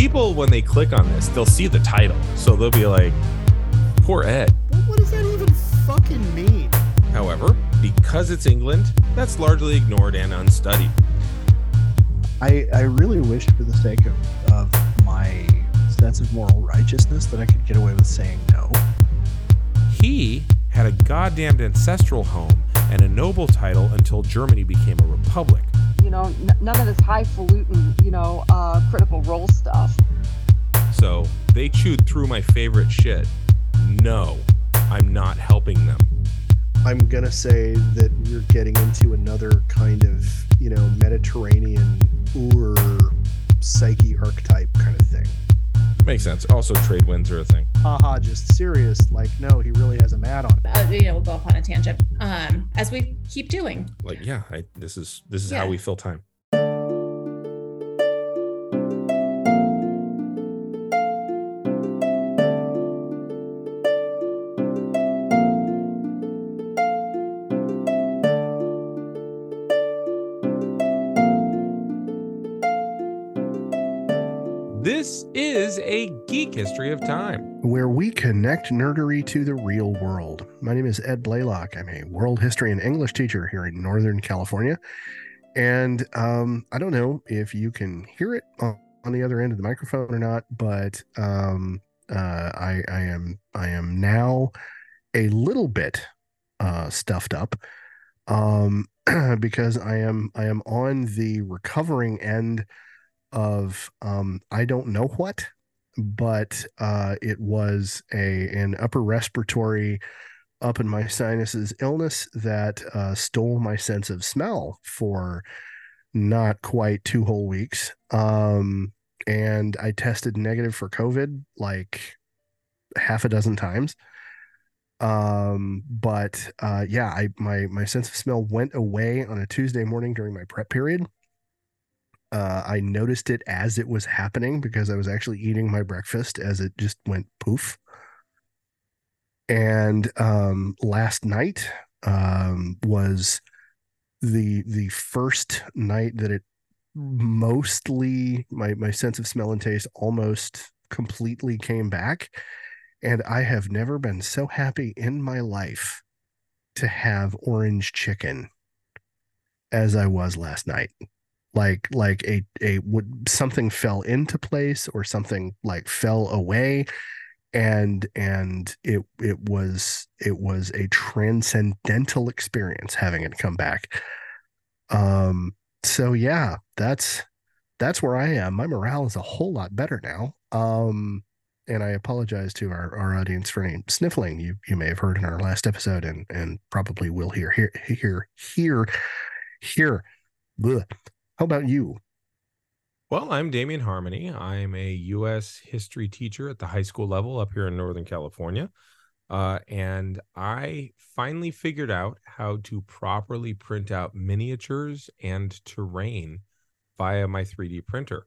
See, people when they click on this, they'll see the title, so they'll be like, "Poor Ed." What, what does that even fucking mean? However, because it's England, that's largely ignored and unstudied. I I really wish, for the sake of, of my sense of moral righteousness, that I could get away with saying no. He had a goddamned ancestral home and a noble title until Germany became a republic. You know, n- none of this highfalutin, you know, uh, critical role stuff. So they chewed through my favorite shit. No, I'm not helping them. I'm gonna say that we're getting into another kind of, you know, Mediterranean or psyche archetype kind of thing. Makes sense. Also, trade winds are a thing. Haha, just serious. Like, no, he really has a mat on. uh, you know, we'll go off on a tangent. Um, as we keep doing. Like, yeah, I, this is this is Yeah. how we fill time. History of time. Where we connect nerdery to the real world. My name is Ed Blaylock. I'm a world history and English teacher here in Northern California. And um, I don't know if you can hear it on, on the other end of the microphone or not, but um, uh, I, I am I am now a little bit uh, stuffed up um, because I am I am on the recovering end of um, I don't know what, but uh, it was a an upper respiratory up in my sinuses illness that uh, stole my sense of smell for not quite two whole weeks. Um, and I tested negative for COVID like half a dozen times. Um, but uh, yeah, I my my sense of smell went away on a Tuesday morning during my prep period. Uh, I noticed it as it was happening because I was actually eating my breakfast as it just went poof. And um, last night um, was the the first night that it mostly my my sense of smell and taste almost completely came back, and I have never been so happy in my life to have orange chicken as I was last night like like a a would something fell into place or something like fell away. And and it it was it was a transcendental experience having it come back. Um so yeah that's that's where i am. My morale is a whole lot better now. Um and i apologize to our, our audience for any sniffling you you may have heard in our last episode and and probably will hear here here here here. How about you? Well, I'm Damien Harmony. I'm a U.S. history teacher at the high school level up here in Northern California. Uh, and I finally figured out how to properly print out miniatures and terrain via my 3D printer.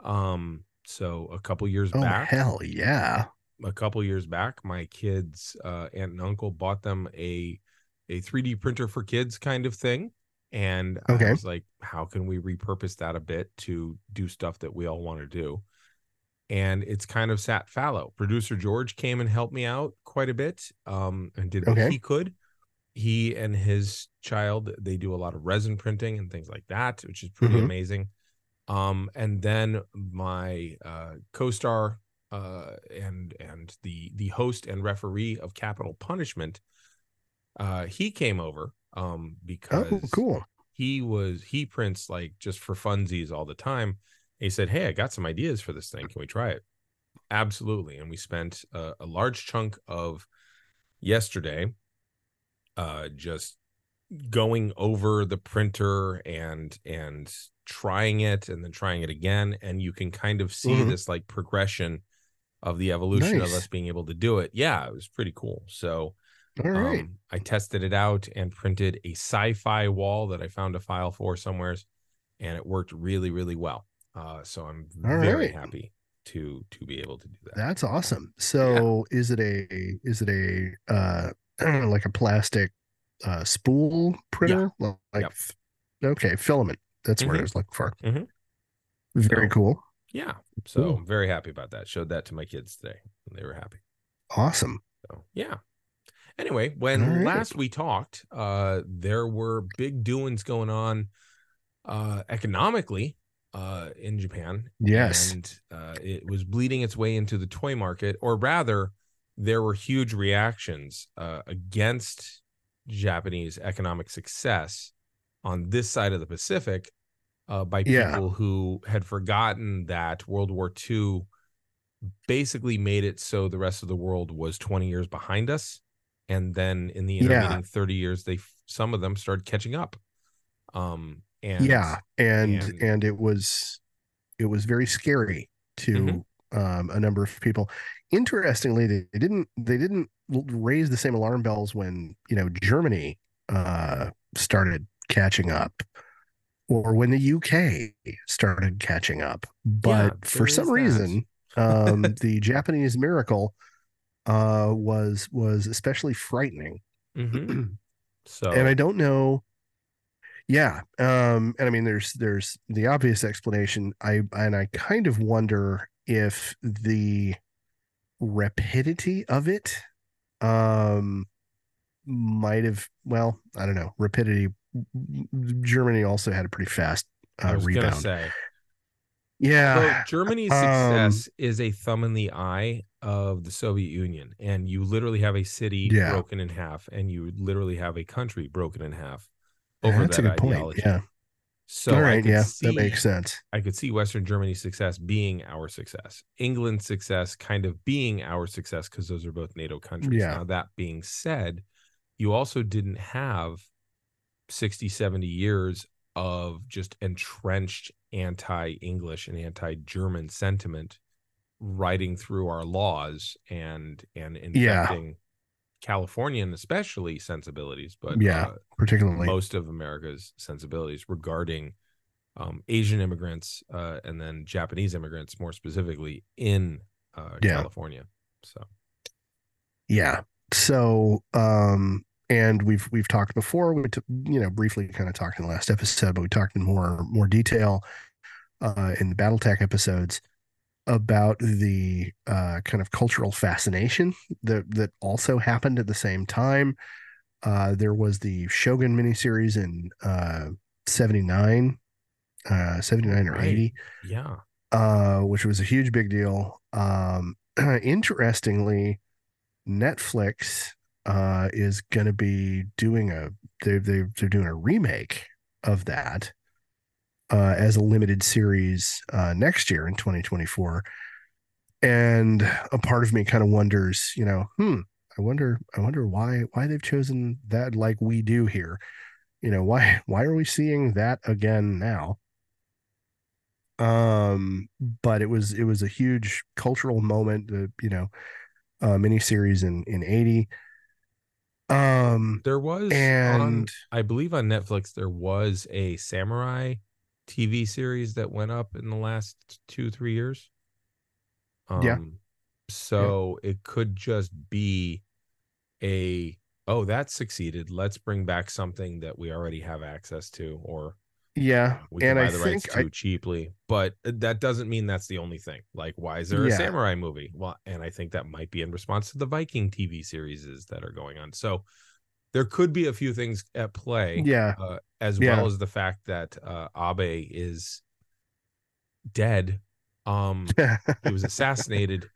Um, so a couple years Oh back, hell yeah! a couple years back, my kids, uh, aunt and uncle bought them a a 3D printer for kids kind of thing. And Okay. I was like, how can we repurpose that a bit to do stuff that we all want to do? And it's kind of sat fallow. Producer George came and helped me out quite a bit um, and did what he could. He and his child, they do a lot of resin printing and things like that, which is pretty Mhm. amazing. Um, and then my uh, co-star uh, and and the the host and referee of Capital Punishment, uh, he came over um, because Oh, cool. he was he prints like just for funsies all the time. He said, "Hey, I got some ideas for this thing. Can we try it?" Absolutely. And we spent a, a large chunk of yesterday uh just going over the printer and and trying it and then trying it again and you can kind of see Mhm. this like progression of the evolution of us being able to do it. Yeah, it was pretty cool. So All right. um, I tested it out and printed a sci-fi wall that I found a file for somewheres, and it worked really, really well. Uh, so I'm All very right. happy to to be able to do that. That's awesome. So is it a is it a uh like a plastic uh spool printer? Like Yep. okay, filament. That's what I Mhm. was looking for. Mhm. Very So- cool. Yeah. So Cool. I'm very happy about that. Showed that to my kids today. And they were happy. Awesome. So yeah. Anyway, when right. last we talked, uh, there were big doings going on uh, economically uh, in Japan. Yes. And uh, it was bleeding its way into the toy market, or rather, there were huge reactions uh, against Japanese economic success on this side of the Pacific uh, by Yeah. people who had forgotten that World War II basically made it so the rest of the world was 20 years behind us. And then in the Yeah. intervening 30 years, they some of them started catching up. Um, and yeah and, and- and it was it was very scary to Mm-hmm. um, a number of people interestingly they, didn't they didn't raise the same alarm bells when you know germany uh started catching up or when the uk started catching up but there for some reason um the japanese miracle uh was was especially frightening Mhm. so and I don't know. Yeah, um, and I mean, there's there's the obvious explanation. I and I kind of wonder if the rapidity of it, um, might have. Well, I don't know. Rapidity. Germany also had a pretty fast I uh, rebound. say Yeah, So Germany's um, success is a thumb in the eye of the Soviet Union, and you literally have a city Yeah. broken in half, and you literally have a country broken in half over that's that a good point. ideology. Yeah. So All right. Yeah, see, that makes sense. I could see Western Germany's success being our success, England's success kind of being our success because those are both NATO countries. Yeah. Now that being said, you also didn't have 60, 70 years of just entrenched anti-English and anti-German sentiment riding through our laws and and Yeah. infecting Californian especially sensibilities, but Yeah, uh, Particularly. most of America's sensibilities regarding um, Asian immigrants uh, and then Japanese immigrants, more specifically in uh, Yeah. California. So Yeah. So, um, and we've we've talked before. We t- you know briefly kind of talked in the last episode, but we talked in more more detail uh, in the BattleTech episodes about the uh, kind of cultural fascination that that also happened at the same time. Uh, there was the Shogun miniseries in uh, 79, uh, 79 or Right. 80 yeah, uh, which was a huge big deal. Um, interestingly, Netflix uh, is going to be doing a they they they're doing a remake of that uh, as a limited series uh, next year in 2024. And a part of me kind of wonders, you know, hmm, I wonder, I wonder why why they've chosen that like we do here. You know, why why are we seeing that again now? um but it was it was a huge cultural moment the you know uh miniseries in in 80 um there was on, and I believe on Netflix there was a samurai TV series that went up in the last two three years. Um, Yeah. So it could just be a oh that succeeded. Let's bring back something that we already have access to, or yeah we can and buy i the think rights I, cheaply. But that doesn't mean that's the only thing. Like, why is there a Yeah. samurai movie? Well, and I think that might be in response to the Viking TV series that are going on. So there could be a few things at play yeah uh, as Yeah. well as the fact that uh, Abe is dead. Um, he was assassinated,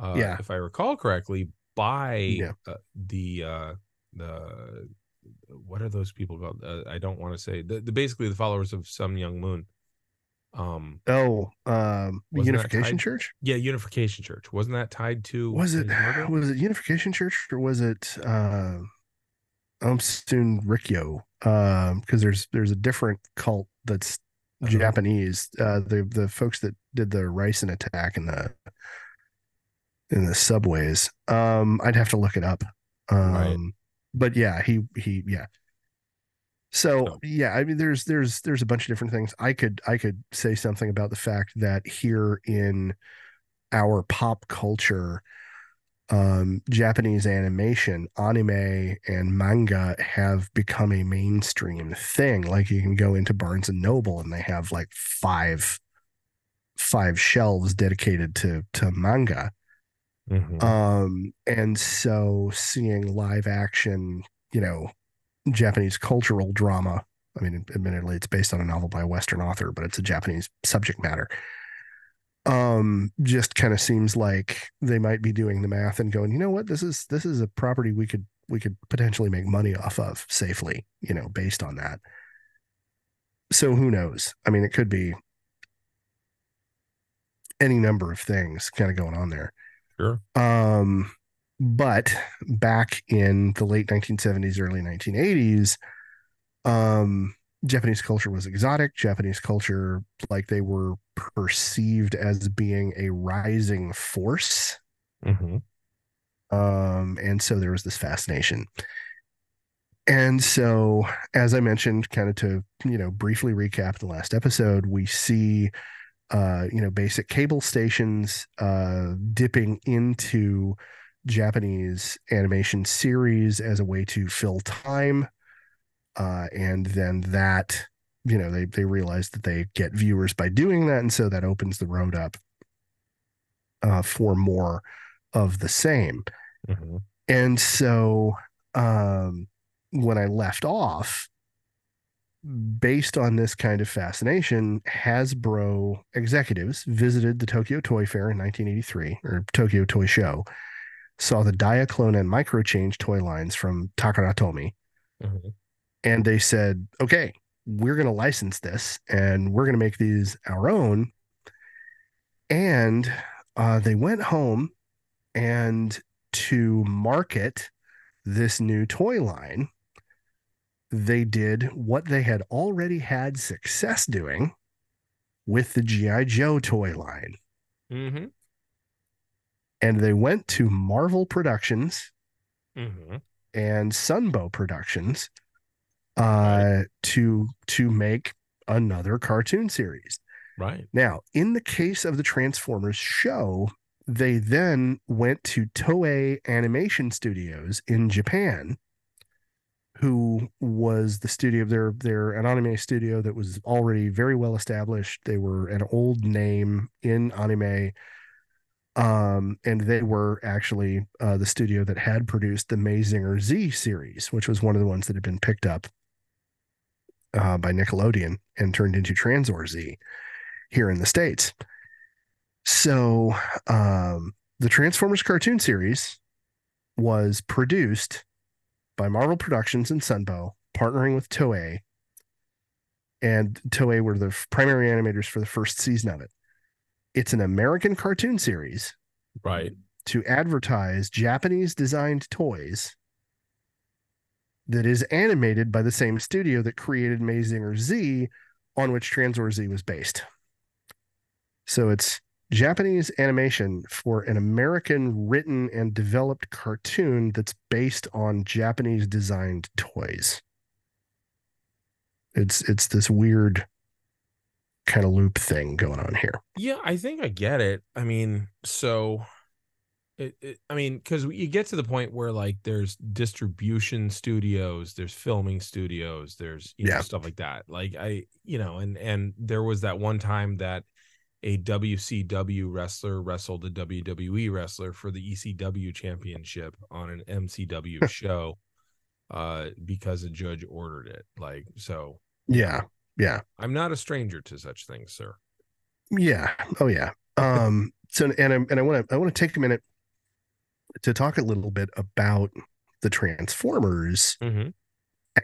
uh, Yeah. if I recall correctly, by Yeah. uh, the uh, the what are those people called? Uh, I don't want to say the, the basically the followers of Sun Myung Moon. Um, oh um unification tied- church yeah, Unification Church wasn't that tied to was it murder? was it unification church or was it uh um Shinrikyo um because there's there's a different cult that's Uh-huh. japanese uh the the folks that did the ricin attack in the in the subways um i'd have to look it up um Right. But yeah he he yeah. So yeah i mean there's there's there's a bunch of different things. I could i could say something about the fact that here in our pop culture um japanese animation anime and manga have become a mainstream thing. Like you can go into barnes and noble and they have like five five shelves dedicated to to manga. Mhm. Um, and so seeing live action, you know, Japanese cultural drama. I mean, admittedly, it's based on a novel by a Western author, but it's a Japanese subject matter. Um, just kind of seems like they might be doing the math and going, you know what, this is this is a property we could we could potentially make money off of safely, you know, based on that. So who knows? I mean, it could be any number of things kind of going on there. Sure. Um, but back in the late 1970s, early 1980s, um, Japanese culture was exotic. Japanese culture, like they were perceived as being a rising force. hmm Um, and so there was this fascination. And so, as I mentioned, kind of to, you know, briefly recap the last episode, we see, uh, you know, basic cable stations uh, dipping into Japanese animation series as a way to fill time. Uh, and then that, you know, they, they realize that they get viewers by doing that. And so that opens the road up uh, for more of the same. hmm And so um, when I left off, based on this kind of fascination, Hasbro executives visited the Tokyo Toy Fair in 1983 or Tokyo Toy Show, saw the Diaclone and Microchange toy lines from Takara Tomy, hmm and they said, okay, we're going to license this and we're going to make these our own. And uh, they went home and to market this new toy line, they did what they had already had success doing with the G.I. Joe toy line. hmm And they went to Marvel Productions hmm and Sunbow Productions uh, to to make another cartoon series. Right. Now, in the case of the Transformers show, they then went to Toei Animation Studios in Japan, who was the studio. They're they're an anime studio that was already very well established. They were an old name in anime. Um, and they were actually uh, the studio that had produced the Mazinger Z series, which was one of the ones that had been picked up uh, by Nickelodeon and turned into Tranzor Z here in the States. So um, the Transformers cartoon series was produced by Marvel Productions and Sunbow, partnering with Toei. And Toei were the primary animators for the first season of it. It's an American cartoon series Right. to advertise Japanese designed toys that is animated by the same studio that created Mazinger Z, on which Tranzor Z was based. So it's Japanese animation for an American written and developed cartoon that's based on Japanese designed toys. It's it's this weird kind of loop thing going on here. Yeah, I think I get it. I mean, so it, it I mean, because you get to the point where like there's distribution studios, there's filming studios, there's you know Yeah. stuff like that. Like I, you know, and and there was that one time that a WCW wrestler wrestled a WWE wrestler for the ECW championship on an MCW show uh because a judge ordered it. Like so Yeah. Yeah. I'm not a stranger to such things, sir. Yeah. Oh yeah. Um so and I and I want to I want to take a minute to talk a little bit about the Transformers Mm-hmm.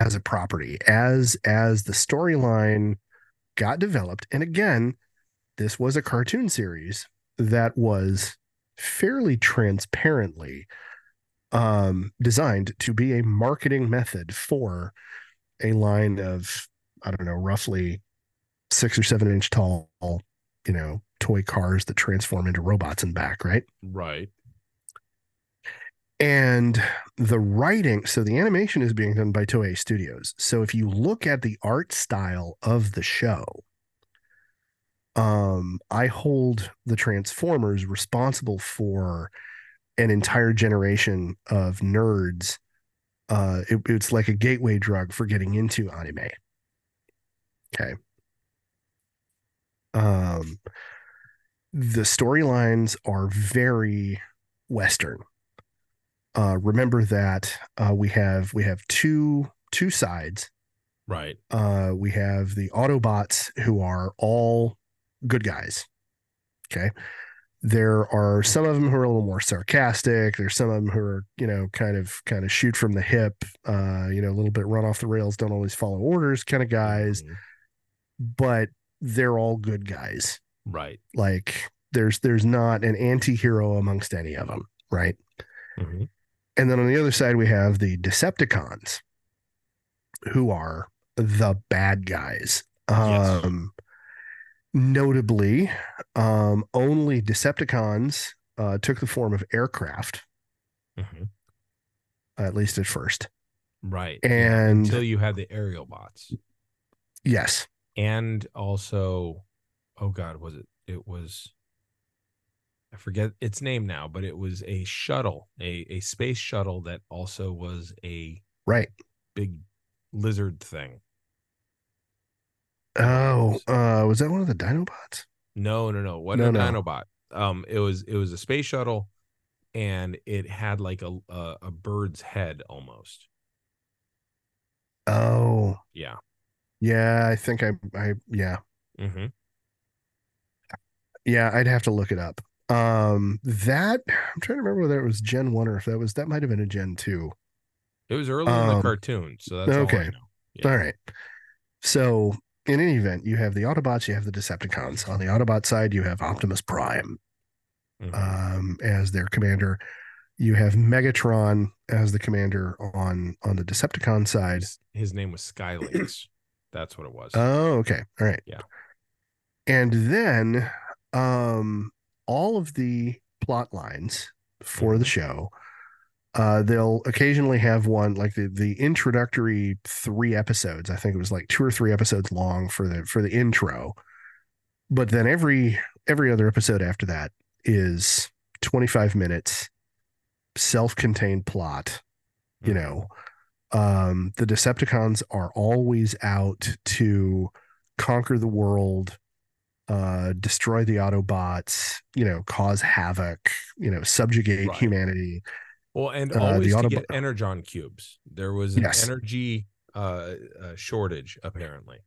as a property as as the storyline got developed and again this was a cartoon series that was fairly transparently um designed to be a marketing method for a line of i don't know roughly six or seven inch tall you know toy cars that transform into robots and back right Right. and the writing so the animation is being done by toei studios so if you look at the art style of the show um i hold the transformers responsible for an entire generation of nerds uh it- it's like a gateway drug for getting into anime okay um the storylines are very Western. Uh, remember that uh, we have we have two two sides. Right. Uh, we have the Autobots who are all good guys. Okay. There are some of them who are a little more sarcastic. There's some of them who are, you know, kind of kind of shoot from the hip, uh, you know, a little bit run off the rails, don't always follow orders kind of guys, Mhm. but they're all good guys. Right. Like there's there's not an anti-hero amongst any of them, right? Mhm. And then on the other side we have the Decepticons who are the bad guys. Yes. Um notably, um only Decepticons uh took the form of aircraft, Mhm. at least at first. Right. And- until you had the Aerialbots. Yes. and also oh god was it it was i forget its name now but it was a shuttle a a space shuttle that also was a Right. big lizard thing Oh, uh was that one of the Dinobots? no no no what No, a no. dinobot um it was it was a space shuttle and it had like a a, a bird's head almost Oh, yeah yeah, I think I I yeah. hmm Yeah, I'd have to look it up. Um that I'm trying to remember whether it was Gen 1 or if that was that might have been a Gen 2. it was early in the Um, cartoon so that's all I okay. know. Yeah. All right. So in any event, you have the Autobots, you have the Decepticons. On the Autobot side, you have Optimus Prime Mhm. um, as their commander. You have Megatron as the commander on on the Decepticon side. his, his name was Sky Lynx. That's what it was. Oh, okay. All right. Yeah. And then um all of the plot lines for the Mhm. show uh they'll occasionally have one like the the introductory 3 episodes. I think it was like 2 or 3 episodes long for the for the intro. But then every every other episode after that is 25 minutes self-contained plot you Mhm. know um the decepticons are always out to conquer the world uh destroy the autobots you know cause havoc you know subjugate Right. humanity Well, and Uh, always to get energon cubes. There was an Yes. energy uh, uh shortage apparently.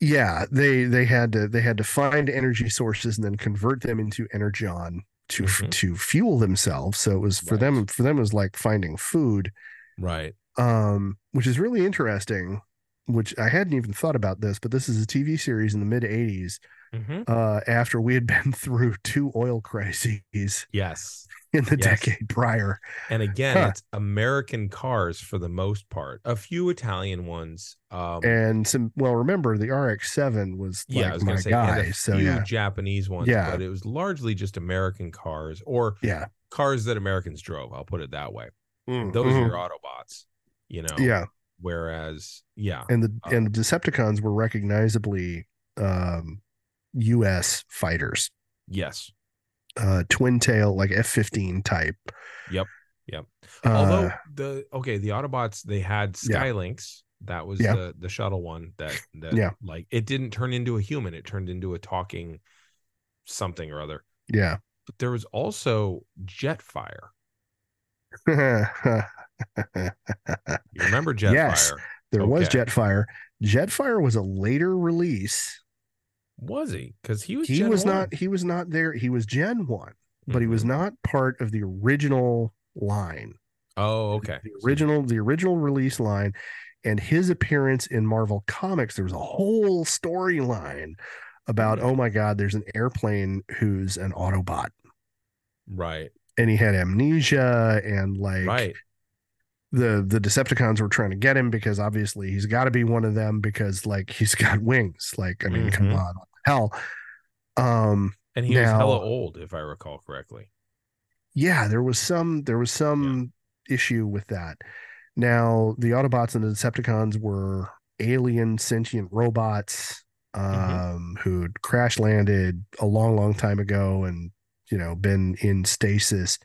yeah they they had to they had to find energy sources and then convert them into energon to f Mhm. to fuel themselves so it was for them for them it was like finding food Right. um, which is really interesting. Which I hadn't even thought about this, but this is a TV series in the mid '80s. Hmm Uh, after we had been through two oil crises Yes. in the Yes. decade prior. And again, Huh. it's American cars for the most part. A few Italian ones. Um And some, well, remember the RX-7 was like yeah, was my say guy. a So few yeah, Japanese ones, Yeah. but it was largely just American cars or yeah, cars that Americans drove. I'll put it that way. Mm, Those mhm. are your Autobots, you know. yeah. Whereas, yeah, And the Uh, and the Decepticons were recognizably um, U.S. fighters, yes, uh, twin tail like F-15 type. Yep, yep. Uh, Although the okay, the Autobots they had Yeah. Sky Lynx. That was Yeah. the the shuttle one that that Yeah. like it didn't turn into a human. It turned into a talking something or other. yeah. But there was also Jetfire. You remember Jetfire? Yes. There was Jetfire. Jetfire was a later release. Was he? Because he was. he Gen was 1. not he was not there. He was Gen 1, but he was Mhm. not part of the original line. Oh, okay. The original the original release line and his appearance in Marvel Comics there was a whole storyline about Mhm. oh my god, there's an airplane who's an Autobot Right. and he had amnesia and like Right. The the Decepticons were trying to get him because obviously he's got to be one of them because like he's got wings. Like I mean, come Mhm. on, hell. Um, And he was hella old, if I recall correctly. yeah, there was some there was some issue with that. Now the Autobots and the Decepticons were alien sentient robots um Mhm. who'd crash landed a long, long time ago and you know been in stasis.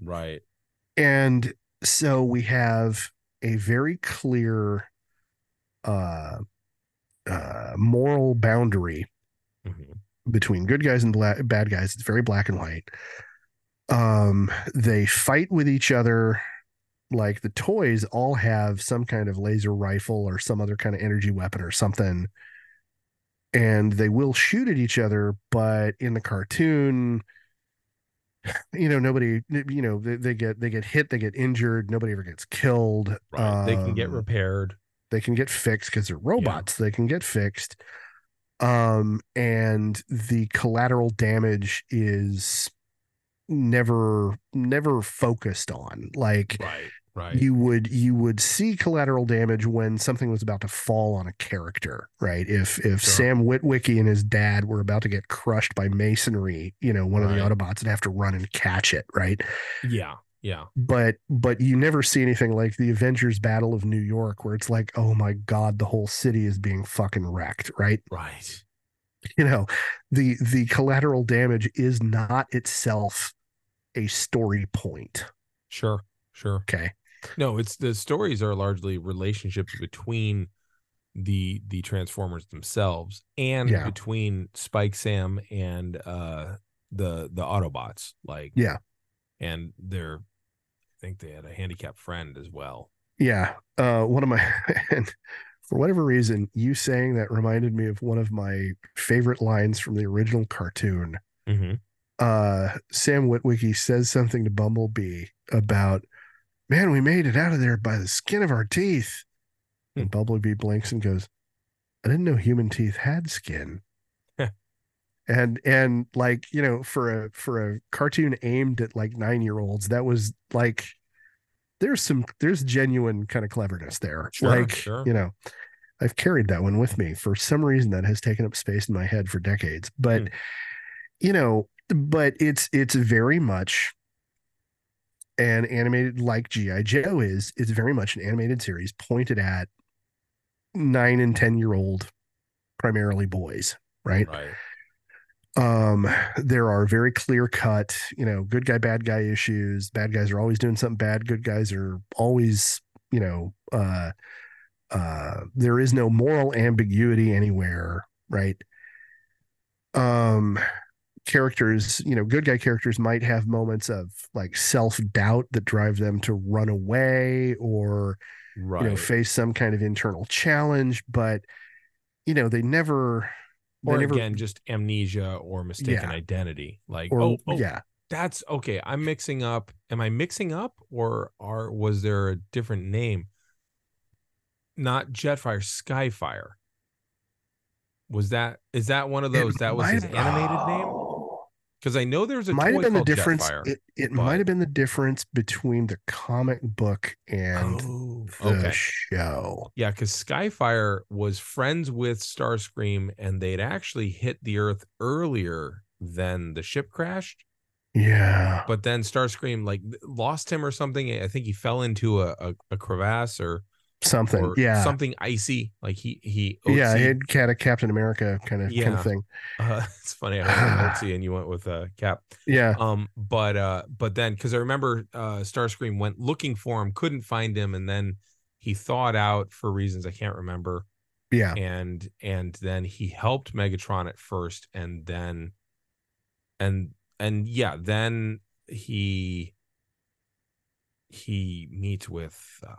Right. and so we have a very clear uh uh moral boundary Mhm. between good guys and black, bad guys. It's very black and white. Um, they fight with each other. Like the toys all have some kind of laser rifle or some other kind of energy weapon or something. And they will shoot at each other, but in the cartoon, you know, nobody, you know, they, they get they get hit, they get injured, nobody ever gets killed. Right. they can get Um, repaired. they can get fixed because they're robots they can get fixed um and the collateral damage is never never focused on like Right. Right. you would you would see collateral damage when something was about to fall on a character right if if Sure. sam witwicky and his dad were about to get crushed by masonry you know one of the autobots would have to run and catch it right yeah. Yeah. but but you never see anything like the Avengers Battle of New York where it's like, oh my god, the whole city is being fucking wrecked, right? Right. You know, the the collateral damage is not itself a story point. Sure. Sure. Okay. No, it's the stories are largely relationships between the the Transformers themselves and Yeah. between Spike Sam and uh the the Autobots. Like Yeah. And they're I think they had a handicapped friend as well. Yeah. Uh one of my and for whatever reason, you saying that reminded me of one of my favorite lines from the original cartoon. Mm-hmm. uh Sam Witwicky says something to Bumblebee about, man, we made it out of there by the skin of our teeth. And Bumblebee blinks and goes, I didn't know human teeth had skin. and and like, you know, for a for a cartoon aimed at like nine year olds, that was like there's some there's genuine kind of cleverness there. Sure, like, sure. you know, I've carried that one with me. For some reason that has taken up space in my head for decades. But Hmm. you know, but it's it's very much an animated like GI Joe is. It's very much an animated series pointed at nine and ten year old, primarily boys. Right. Right. Um, there are very clear cut, you know, good guy, bad guy issues. Bad guys are always doing something bad. Good guys are always, you know, uh, uh, there is no moral ambiguity anywhere, right? Um, characters, you know, good guy characters might have moments of like self doubt that drive them to run away or, Right. you know, face some kind of internal challenge, but, you know, they never, they or never, again, just amnesia or mistaken Yeah. identity. Like, or, oh, oh, yeah, that's okay. I'm mixing up. Am I mixing up, or are was there a different name? Not Jetfire, Skyfire. Was that is that one of It those? that was his animated name? Because I know there's a might have been the difference. Jetfire. It, it but- might have been the difference between the comic book and oh, the okay. show. Yeah, because Skyfire was friends with Starscream, and they'd actually hit the Earth earlier than the ship crashed. Yeah. But then Starscream like lost him or something. I think he fell into a, a, a crevasse or Something. yeah. something icy. Like he he yeah. OT'd. He had kind of Captain America kind of kind of thing. Uh, it's funny. I OT and you went with uh, Cap. Yeah. Um, but uh, but then because I remember uh, Starscream went looking for him, couldn't find him, and then he thawed out for reasons I can't remember. Yeah. and and then he helped Megatron at first, and then and and yeah, then he he meets with uh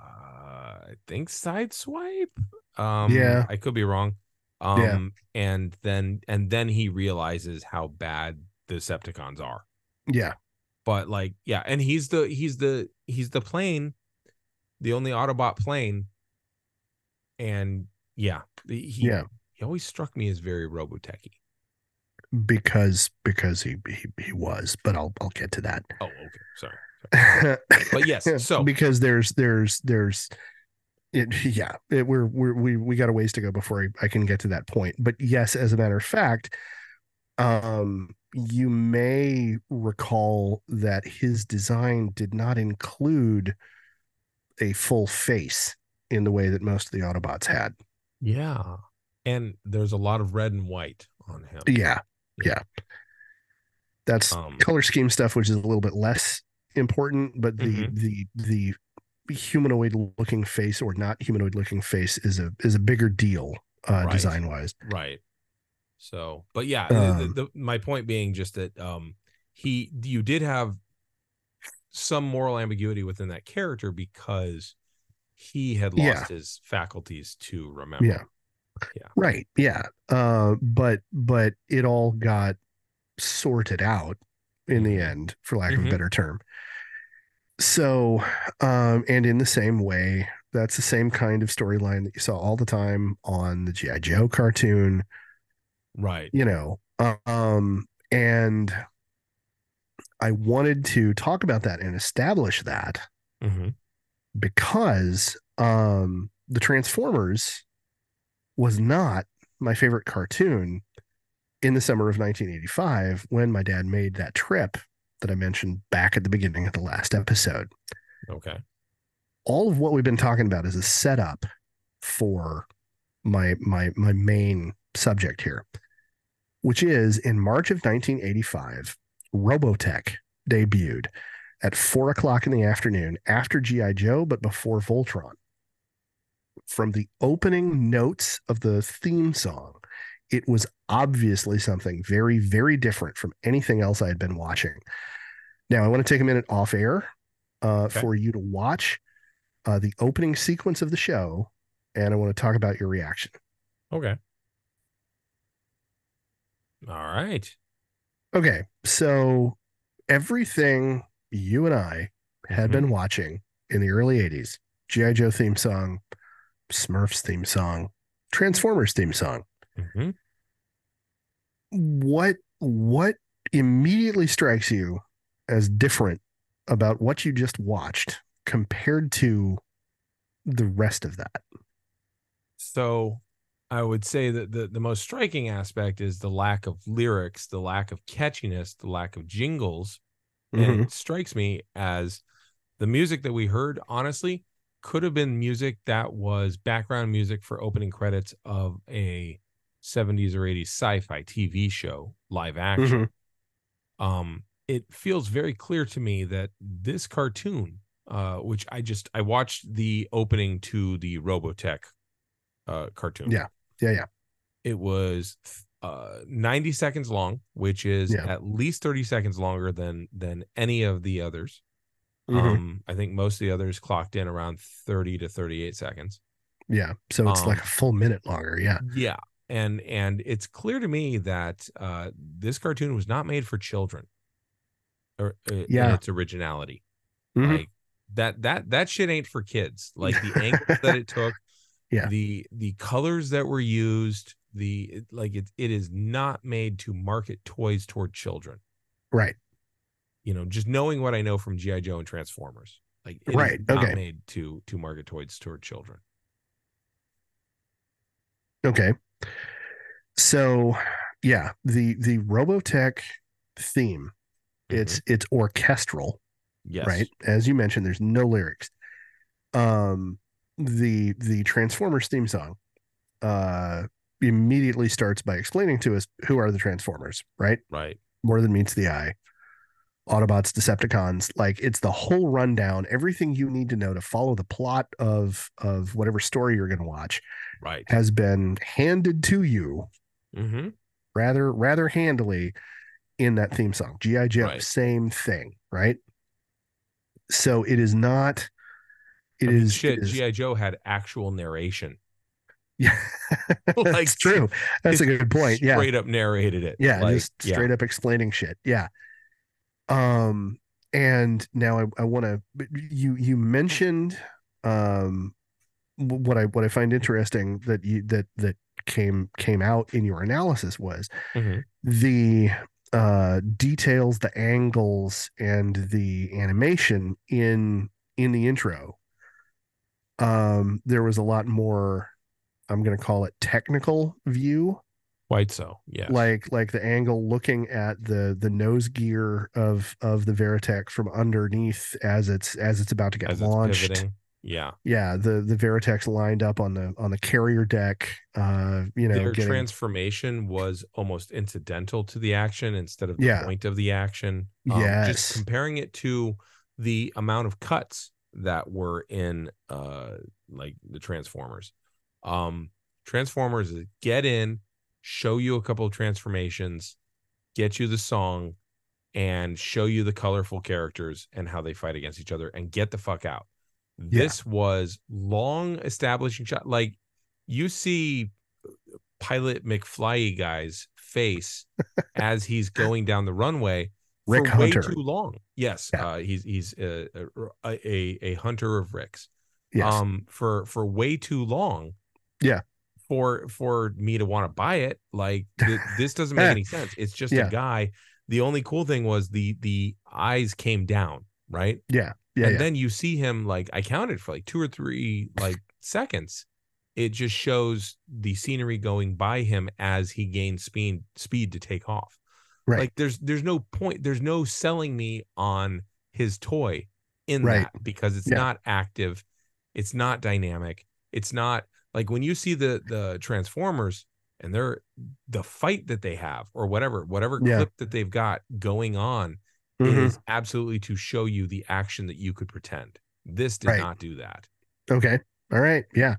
I think Sideswipe. Um Yeah. I could be wrong. Um and then and then he realizes how bad the Decepticons are. Yeah. But like, yeah, and he's the he's the he's the plane, the only Autobot plane. And yeah, he Yeah. he always struck me as very Robotechy. Because because he, he he was, but I'll I'll get to that. Oh, okay, sorry. But yes, so- because there's there's there's it, yeah it, we're we're we we got a ways to go before I, I can get to that point but yes as a matter of fact um you may recall that his design did not include a full face in the way that most of the autobots had Yeah. And there's a lot of red and white on him. yeah yeah that's Um, color scheme stuff which is a little bit less important but the Mhm. the the humanoid looking face or not humanoid looking face is a is a bigger deal uh Right. design wise Right. So, but yeah, the- Um, the, the, my point being just that um he you did have some moral ambiguity within that character because he had lost Yeah. his faculties to remember. Yeah. Yeah. Right. Yeah. Uh, but but it all got sorted out in the end, for lack of Mhm. a better term. So, um, and in the same way, that's the same kind of storyline that you saw all the time on the GI Joe cartoon. Right. You know, um, and I wanted to talk about that and establish that hmm because um the Transformers was not my favorite cartoon in the summer of 1985 when my dad made that trip that I mentioned back at the beginning of the last episode. Okay. All of what we've been talking about is a setup for my my my main subject here, which is in March of 1985, Robotech debuted at four o'clock in the afternoon after G.I. Joe, but before Voltron. From the opening notes of the theme song, it was obviously something very, very different from anything else I had been watching. Now, I want to take a minute off air uh, Okay. for you to watch uh, the opening sequence of the show, and I want to talk about your reaction. Okay. All right. Okay, so everything you and I had Mhm. been watching in the early 80s G.I. Joe theme song, Smurfs theme song, Transformers theme song. Hmm What what immediately strikes you as different about what you just watched compared to the rest of that? So I would say that the, the most striking aspect is the lack of lyrics, the lack of catchiness, the lack of jingles. And Mhm. it strikes me as the music that we heard, honestly, could have been music that was background music for opening credits of a 70s or 80s sci-fi TV show, live action. Um, it feels very clear to me that this cartoon, uh, which I just I watched the opening to the Robotech uh cartoon. Yeah. Yeah, yeah. It was uh 90 seconds long, which is Yeah. at least 30 seconds longer than than any of the others. Mhm. Um, I think most of the others clocked in around 30 to 38 seconds. yeah. So it's like um, a full minute longer. Yeah. Yeah. And and it's clear to me that uh this cartoon was not made for children. Or uh, Yeah. its originality. Mhm. Like that that that shit ain't for kids. Like the angles that it took, Yeah. the the colors that were used, the like it it is not made to market toys toward children. Right. You know, just knowing what I know from GI Joe and Transformers, like Right, not okay. made to to market toys toward children. Okay. So yeah, the the Robotech theme, it's it's orchestral, Mm-hmm. yes, right? As you mentioned, there's no lyrics. Um the the Transformers theme song uh immediately starts by explaining to us who are the Transformers, right? right, More than meets the eye. Autobots, Decepticons, like it's the whole rundown, everything you need to know to follow the plot of of whatever story you're going to watch right. has been handed to you Mm-hmm. rather rather handily in that theme song. GI Joe, Right. same thing, right? So it is not. It I mean, is shit. GI Joe had actual narration. yeah, Like, that's true. That's a good point. Yeah, Straight up narrated it. yeah, Like, just straight up explaining shit. Yeah. Um, and now I, I want to. You you mentioned um what I what I find interesting that you that that came came out in your analysis was Mhm. the uh details the angles and the animation in in the intro um there was a lot more i'm going to call it technical view Quite so. Yeah. like like the angle looking at the the nose gear of of the veritech from underneath as it's as it's about to get as launched. Yeah. yeah the the veritech's lined up on the on the carrier deck uh you know Their getting transformation was almost incidental to the action instead of the Yeah. point of the action. Um, Yes. Just comparing it to the amount of cuts that were in uh like the Transformers. Um Transformers get in, show you a couple of transformations, get you the song, and show you the colorful characters and how they fight against each other and get the fuck out. Yeah. This was long establishing shot. Like you see pilot McFly guy's face as he's going down the runway Rick for way Hunter. too long. Yes, Yeah. uh, he's he's a, a a a hunter of Ricks. Yes. Um, for for way too long. Yeah. For for me to want to buy it, like th- this doesn't make any sense. It's just Yeah. a guy. The only cool thing was the the eyes came down, right? yeah. Yeah. and yeah. then you see him like I counted for like two or three like seconds. It just shows the scenery going by him as he gains speed speed to take off. Right. Like there's there's no point. There's no selling me on his toy in Right. that because it's Yeah. not active, it's not dynamic, it's not like when you see the the Transformers and they're the fight that they have or whatever whatever Yeah. clip that they've got going on Mhm. is absolutely to show you the action that you could pretend. This did Right. not do that. Okay. All right. Yeah.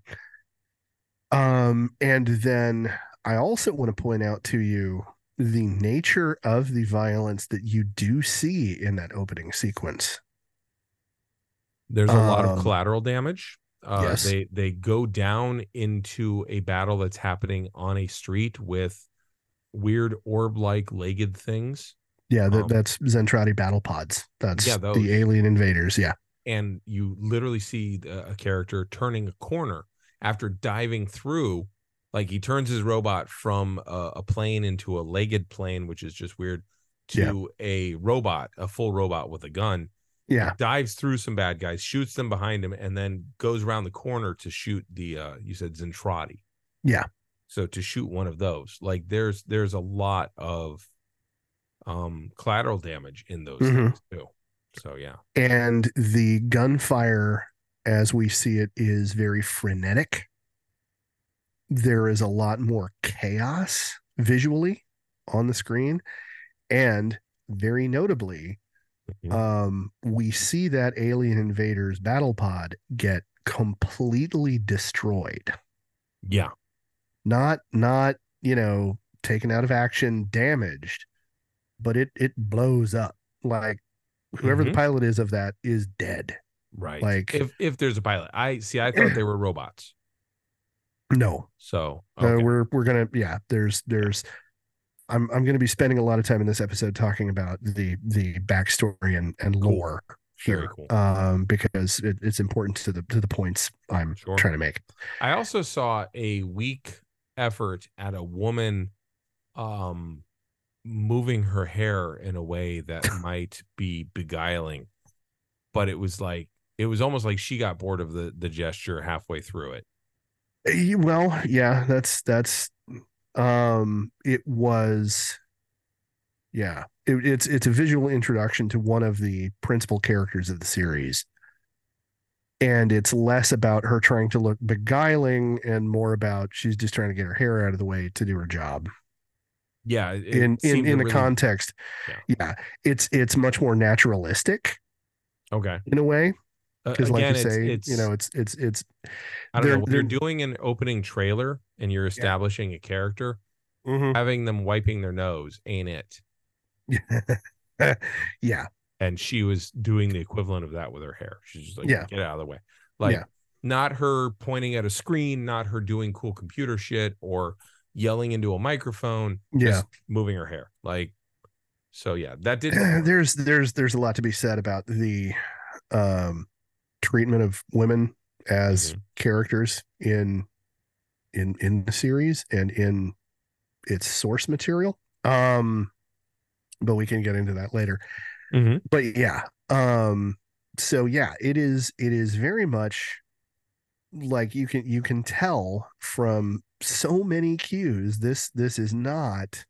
Um, and then I also want to point out to you the nature of the violence that you do see in that opening sequence. There's a lot of Um, collateral damage. Uh, yes. They they go down into a battle that's happening on a street with weird orb-like legged things, Yeah, that, Um, that's Zentradi battle pods. That's Yeah, those. the alien invaders. Yeah. and you literally see a character turning a corner after diving through. Like he turns his robot from a, a plane into a legged plane, which is just weird, to a robot, a full robot with a gun. Yeah. dives through some bad guys, shoots them behind him, and then goes around the corner to shoot the uh you said Zentradi. Yeah. So to shoot one of those. Like there's there's a lot of um collateral damage in those Mhm. things too. So yeah. And the gunfire, as we see it, is very frenetic. There is a lot more chaos visually on the screen. And very notably, Um, we see that alien invaders battle pod get completely destroyed. Yeah. Not not, you know, taken out of action, damaged, but it it blows up. Like whoever Mhm. the pilot is of that is dead. Right. Like- if if there's a pilot. I see I thought they were robots. No, So Uh, we're we're gonna yeah. There's there's I'm I'm gonna be spending a lot of time in this episode talking about the the backstory and and lore Very here, cool. um, because it, it's important to the to the points I'm Sure. trying to make. I also saw a weak effort at a woman um moving her hair in a way that might be beguiling but it was like it was almost like she got bored of the the gesture halfway through it Eh, Well, yeah, that's that's um it was yeah. It, it's it's a visual introduction to one of the principal characters of the series. And it's less about her trying to look beguiling and more about she's just trying to get her hair out of the way to do her job. yeah in in in the really- context. Yeah. Yeah. It's it's much more naturalistic okay in a way. Uh, Because like again, you it's- say, it's, you know, it's it's it's i don't they're- know they're- doing an opening trailer and you're establishing a character having them wiping their nose ain't it yeah. and she was doing the equivalent of that with her hair. She's just like, Yeah. get out of the way. Like, Yeah. not her pointing at a screen, not her doing cool computer shit or yelling into a microphone, Yeah. just moving her hair. Like, so yeah, that did. there's there's there's a lot to be said about the um treatment of women as Mhm. characters in in in the series and in its source material um but we can get into that later Mhm. but yeah um so yeah it is it is very much like you can you can tell from so many cues this this is not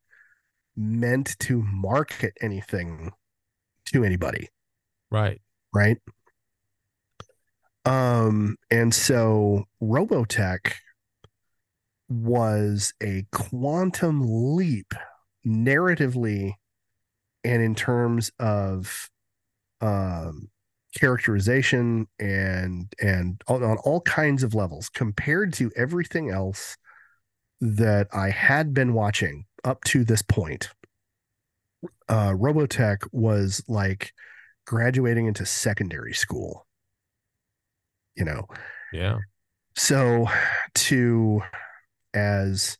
meant to market anything to anybody Right. right um and so robotech was a quantum leap narratively and in terms of um characterization and and on, on all kinds of levels compared to everything else that I had been watching up to this point, uh, Robotech was like graduating into secondary school. You know, Yeah. so to as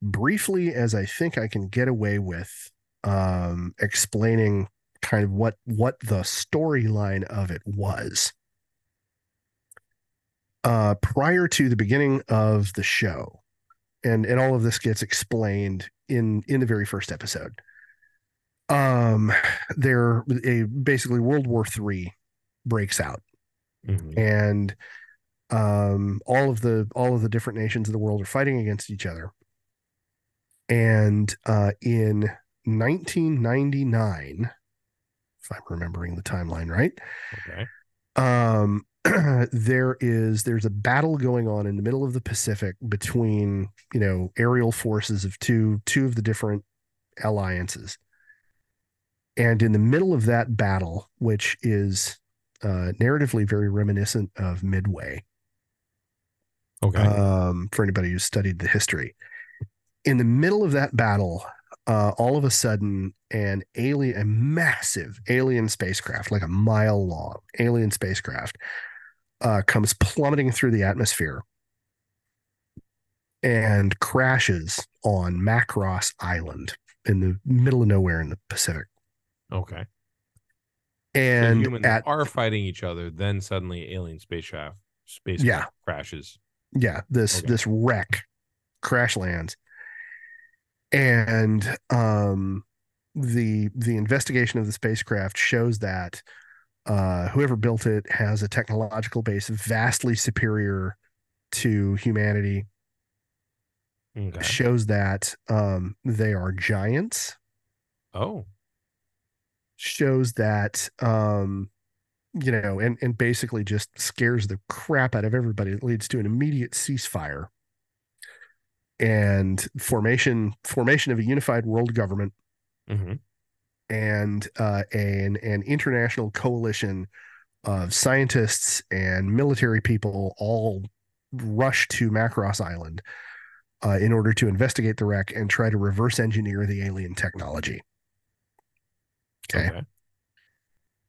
briefly as I think I can get away with um, explaining kind of what what the storyline of it was. Uh, prior to the beginning of the show, and and all of this gets explained in in the very first episode. Um, there a basically World War Three breaks out Mhm. and um, all of the all of the different nations of the world are fighting against each other. And uh, in 1999, if I'm remembering the timeline right, Okay. um, there is there's a battle going on in the middle of the Pacific between you know aerial forces of two two of the different alliances. And in the middle of that battle, which is uh, narratively very reminiscent of Midway, Okay. um, for anybody who's studied the history. In the middle of that battle, uh, all of a sudden, an alien, a massive alien spacecraft, like a mile long alien spacecraft, uh, comes plummeting through the atmosphere and crashes on Macross Island in the middle of nowhere in the Pacific. okay. And so humans at are fighting each other, then suddenly alien spacecraft space Yeah. crashes. yeah this Okay. this wreck crash lands and um the the investigation of the spacecraft shows that uh whoever built it has a technological base vastly superior to humanity Okay. shows that um they are giants Oh. Shows that um you know and and basically just scares the crap out of everybody it leads to an immediate ceasefire and formation formation of a unified world government hmm and uh, an an international coalition of scientists and military people all rush to Macross Island uh, in order to investigate the wreck and try to reverse engineer the alien technology. Okay. Okay.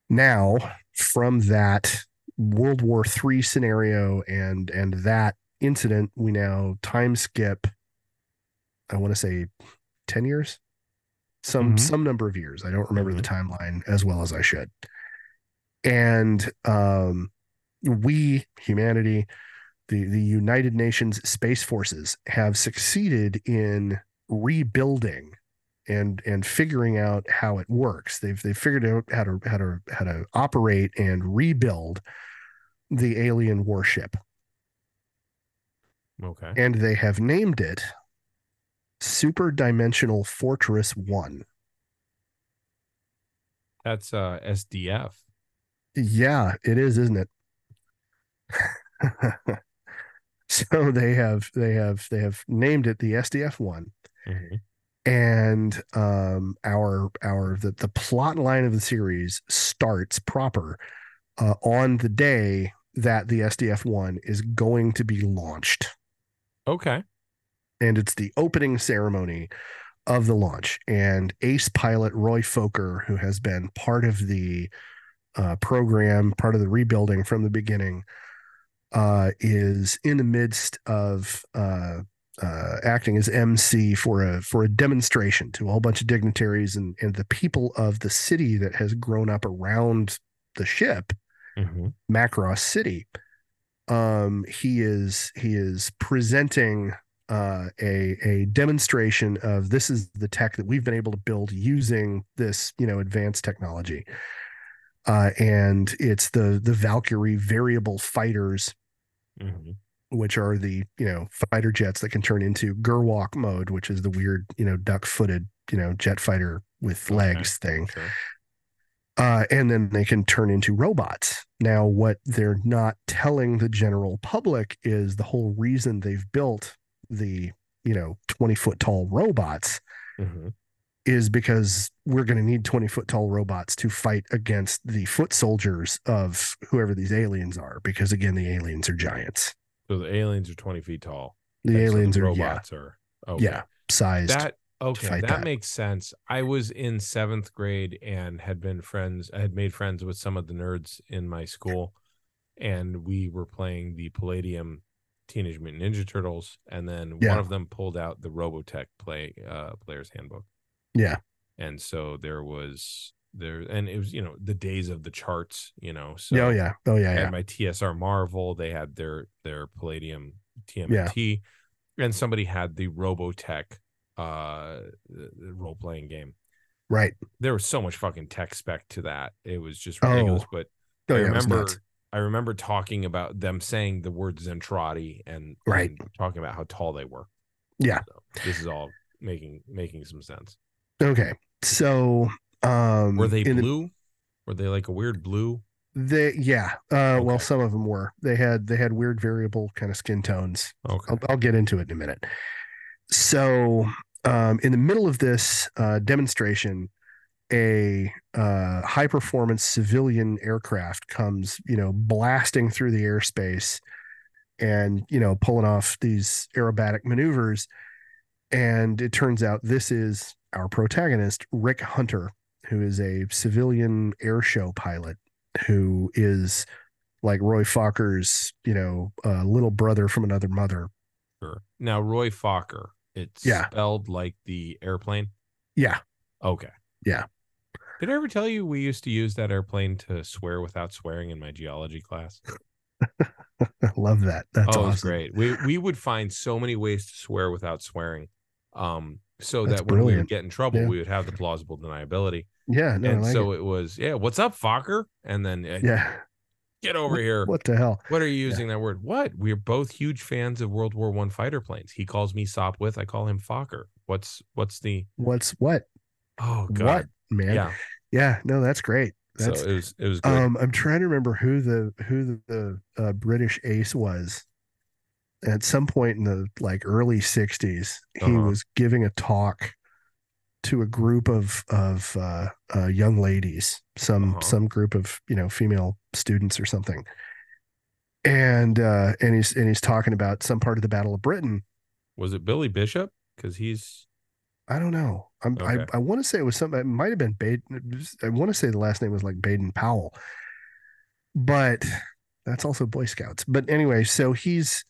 Now, from that World War III scenario and and that incident, we now time skip. I want to say ten years, some Mhm. some number of years. I don't remember the timeline as well as I should. And um, we, humanity, the the United Nations Space Forces, have succeeded in rebuilding and and figuring out how it works. They've they've figured out how to how to how to operate and rebuild the alien warship, Okay. and they have named it Super Dimensional Fortress One. That's uh SDF. Yeah, it is, isn't it? so they have they have they have named it the SDF one. Mhm. And um our our the, the plot line of the series starts proper uh, on the day that the SDF-1 is going to be launched Okay. and it's the opening ceremony of the launch and ace pilot Roy Fokker who has been part of the uh, program part of the rebuilding from the beginning uh, is in the midst of uh, acting as MC for a for a demonstration to a whole bunch of dignitaries and and the people of the city that has grown up around the ship, hmm Macross City. Um, he is he is presenting uh, a a demonstration of this is the tech that we've been able to build using this you know advanced technology. Uh, and it's the the Valkyrie variable fighters hmm which are the you know fighter jets that can turn into Gerwalk mode, which is the weird you know duck-footed you know jet fighter with Okay. legs thing, Sure. uh, and then they can turn into robots. Now, what they're not telling the general public is the whole reason they've built the you know 20 foot tall robots hmm is because we're going to need 20 foot tall robots to fight against the foot soldiers of whoever these aliens are because again the aliens are giants So the aliens are 20 feet tall. the and so aliens are yeah robots are Okay. yeah sized That okay, that, that. makes sense. I was in seventh grade and had been friends. I had made friends with some of the nerds in my school, and we were playing the Palladium Teenage Mutant Ninja Turtles, and then Yeah. one of them pulled out the Robotech play uh, player's handbook, yeah and so there was there, and it was you know the days of the charts, you know. So oh yeah oh yeah yeah my TSR Marvel. They had their their Palladium TMNT, and somebody had the Robotech uh role playing game. right There was so much fucking tech spec to that. It was just Oh. ridiculous. But oh I yeah remember. I remember talking about them saying the word Zentradi and, Right. and talking about how tall they were. Yeah. So this is all making making some sense. okay so um Were they blue? Were they like a weird blue? They yeah. Uh well some of them were. They had they had weird variable kind of skin tones. Okay. I'll, I'll get into it in a minute. So um in the middle of this uh demonstration a uh high performance civilian aircraft comes, you know, blasting through the airspace and, you know, pulling off these aerobatic maneuvers and it turns out this is our protagonist Rick Hunter who is a civilian air show pilot who is like Roy Fokker's, you know, uh, little brother from another mother. Sure. Now Roy Fokker. It's Yeah. spelled like the airplane. Yeah, Okay. Yeah. Did I ever tell you we used to use that airplane to swear without swearing in my geology class? I love that. That's oh, awesome. great. We we would find so many ways to swear without swearing. Um, so That's that when we would get in trouble, Yeah. we would have the plausible deniability. Yeah, no, and like so it. it. was, yeah, what's up, Fokker? And then uh, yeah. get over here. What the hell? What are you using that word? What? We're both huge fans of World War One fighter planes. He calls me Sopwith. I call him Fokker. What's what's the What's what? oh god What man? yeah. Yeah, no, that's great. That's so it was it was good. um I'm trying to remember who the who the, the uh, British ace was. At some point in the like early 60s, he Uh-huh. was giving a talk to a group of of uh, uh, young ladies, some Uh-huh. some group of you know female students or something, and uh, and he's and he's talking about some part of the Battle of Britain. was it Billy Bishop? Because he's I don't know. I'm, Okay. I I want to say it was something It might have been Baden. I want to say the last name was like Baden Powell, but that's also Boy Scouts. But anyway, so he's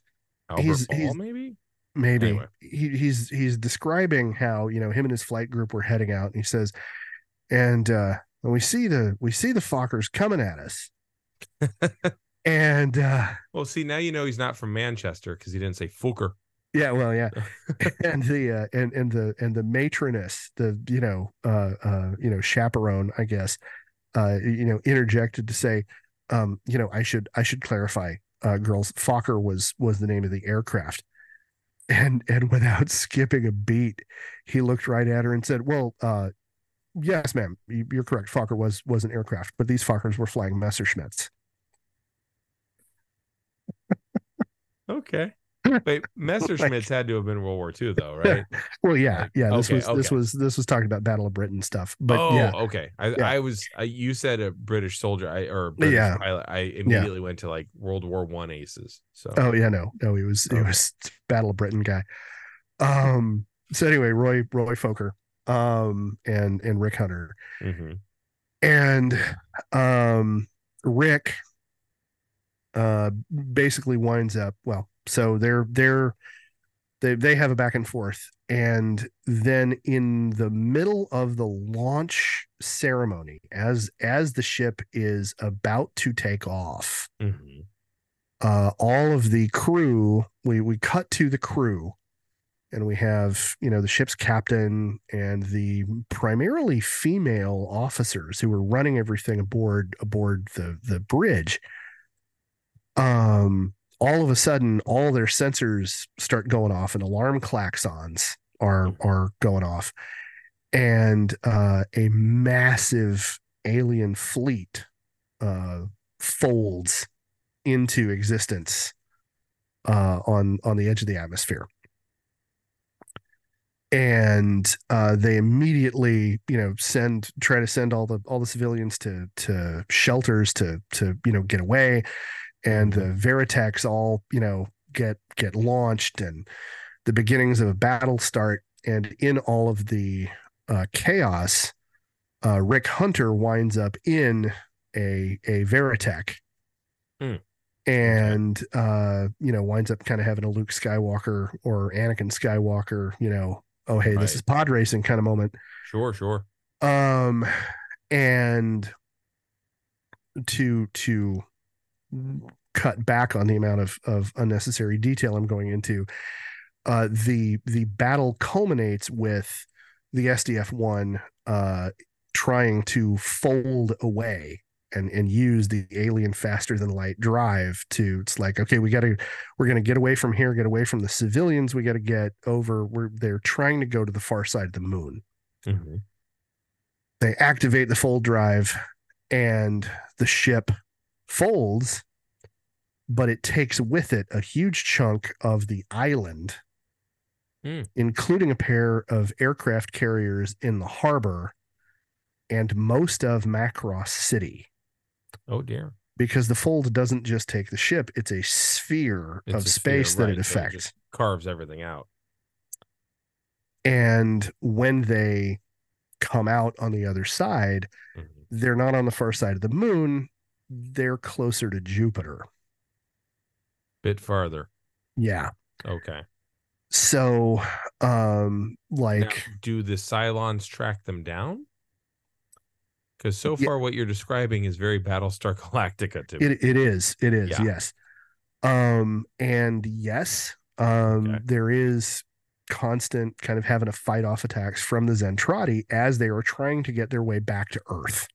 Albert He's- Ball, he's- maybe. maybe Anyway. he, he's he's describing how you know him and his flight group were heading out, and he says, and uh, when we see the we see the Fokkers coming at us, and uh, Well, see now you know he's not from Manchester because he didn't say Fooker. Yeah, well, yeah, and the uh, and and the and the matroness, the you know, uh, uh, you know, chaperone, I guess, uh, you know, interjected to say, um, you know, I should I should clarify, uh, girls, Fokker was was the name of the aircraft, and and without skipping a beat, he looked right at her and said, well, uh, yes, ma'am, you- you're correct, Fokker was was an aircraft, but these Fokkers were flying Messerschmitts. Okay. Wait, Messerschmitts had to have been World War II though, right? Well, yeah, yeah, this okay, was this was this was talking about Battle of Britain stuff, but oh, yeah. okay. I, Yeah. I was I, you said a British soldier, I or British Yeah. pilot. I immediately went to like World War One aces. So Oh yeah, no, no, he was he Okay. was Battle of Britain guy. Um. So anyway, Roy Roy Fokker, um, and and Rick Hunter, Mhm. and um, Rick, uh, basically winds up. Well, so they're they're they they have a back and forth, and then in the middle of the launch ceremony, as as the ship is about to take off Mhm. uh, all of the crew we we cut to the crew and we have you know the ship's captain and the primarily female officers who were running everything aboard aboard the the bridge um all of a sudden all their sensors start going off and alarm klaxons are are going off. And uh a massive alien fleet uh folds into existence uh, on on the edge of the atmosphere. And uh, they immediately, you know, send try to send all the all the civilians to to shelters to to you know get away, and the Veritechs all you know get get launched and the beginnings of a battle start, and in all of the uh, chaos, uh, Rick Hunter winds up in a a Veritech, Hmm. and uh, you know winds up kind of having a Luke Skywalker or Anakin Skywalker, you know, oh hey, this is pod racing kind of moment. Sure, sure. Um, and to to cut back on the amount of of unnecessary detail I'm going into, uh, the the battle culminates with the SDF one uh trying to fold away and and use the alien faster than light drive to it's like okay we got to we're going to get away from here get away from the civilians we got to get over. We're they're trying to go to the far side of the moon. Mhm. they activate the fold drive and the ship folds but it takes with it a huge chunk of the island Hmm. including a pair of aircraft carriers in the harbor and most of macross city Oh dear. because the fold doesn't just take the ship it's a sphere It's of a sphere, space that right, it so affects just carves everything out. and when they come out on the other side Mhm. they're not on the far side of the moon they're closer to jupiter Bit farther. yeah Okay. so um Now, like do the Cylons track them down? Because so Yeah. far, what you're describing is very Battlestar Galactica to me. it, it is it is Yeah. yes um and yes um Okay. there is constant kind of having to fight off attacks from the zentradi as they are trying to get their way back to earth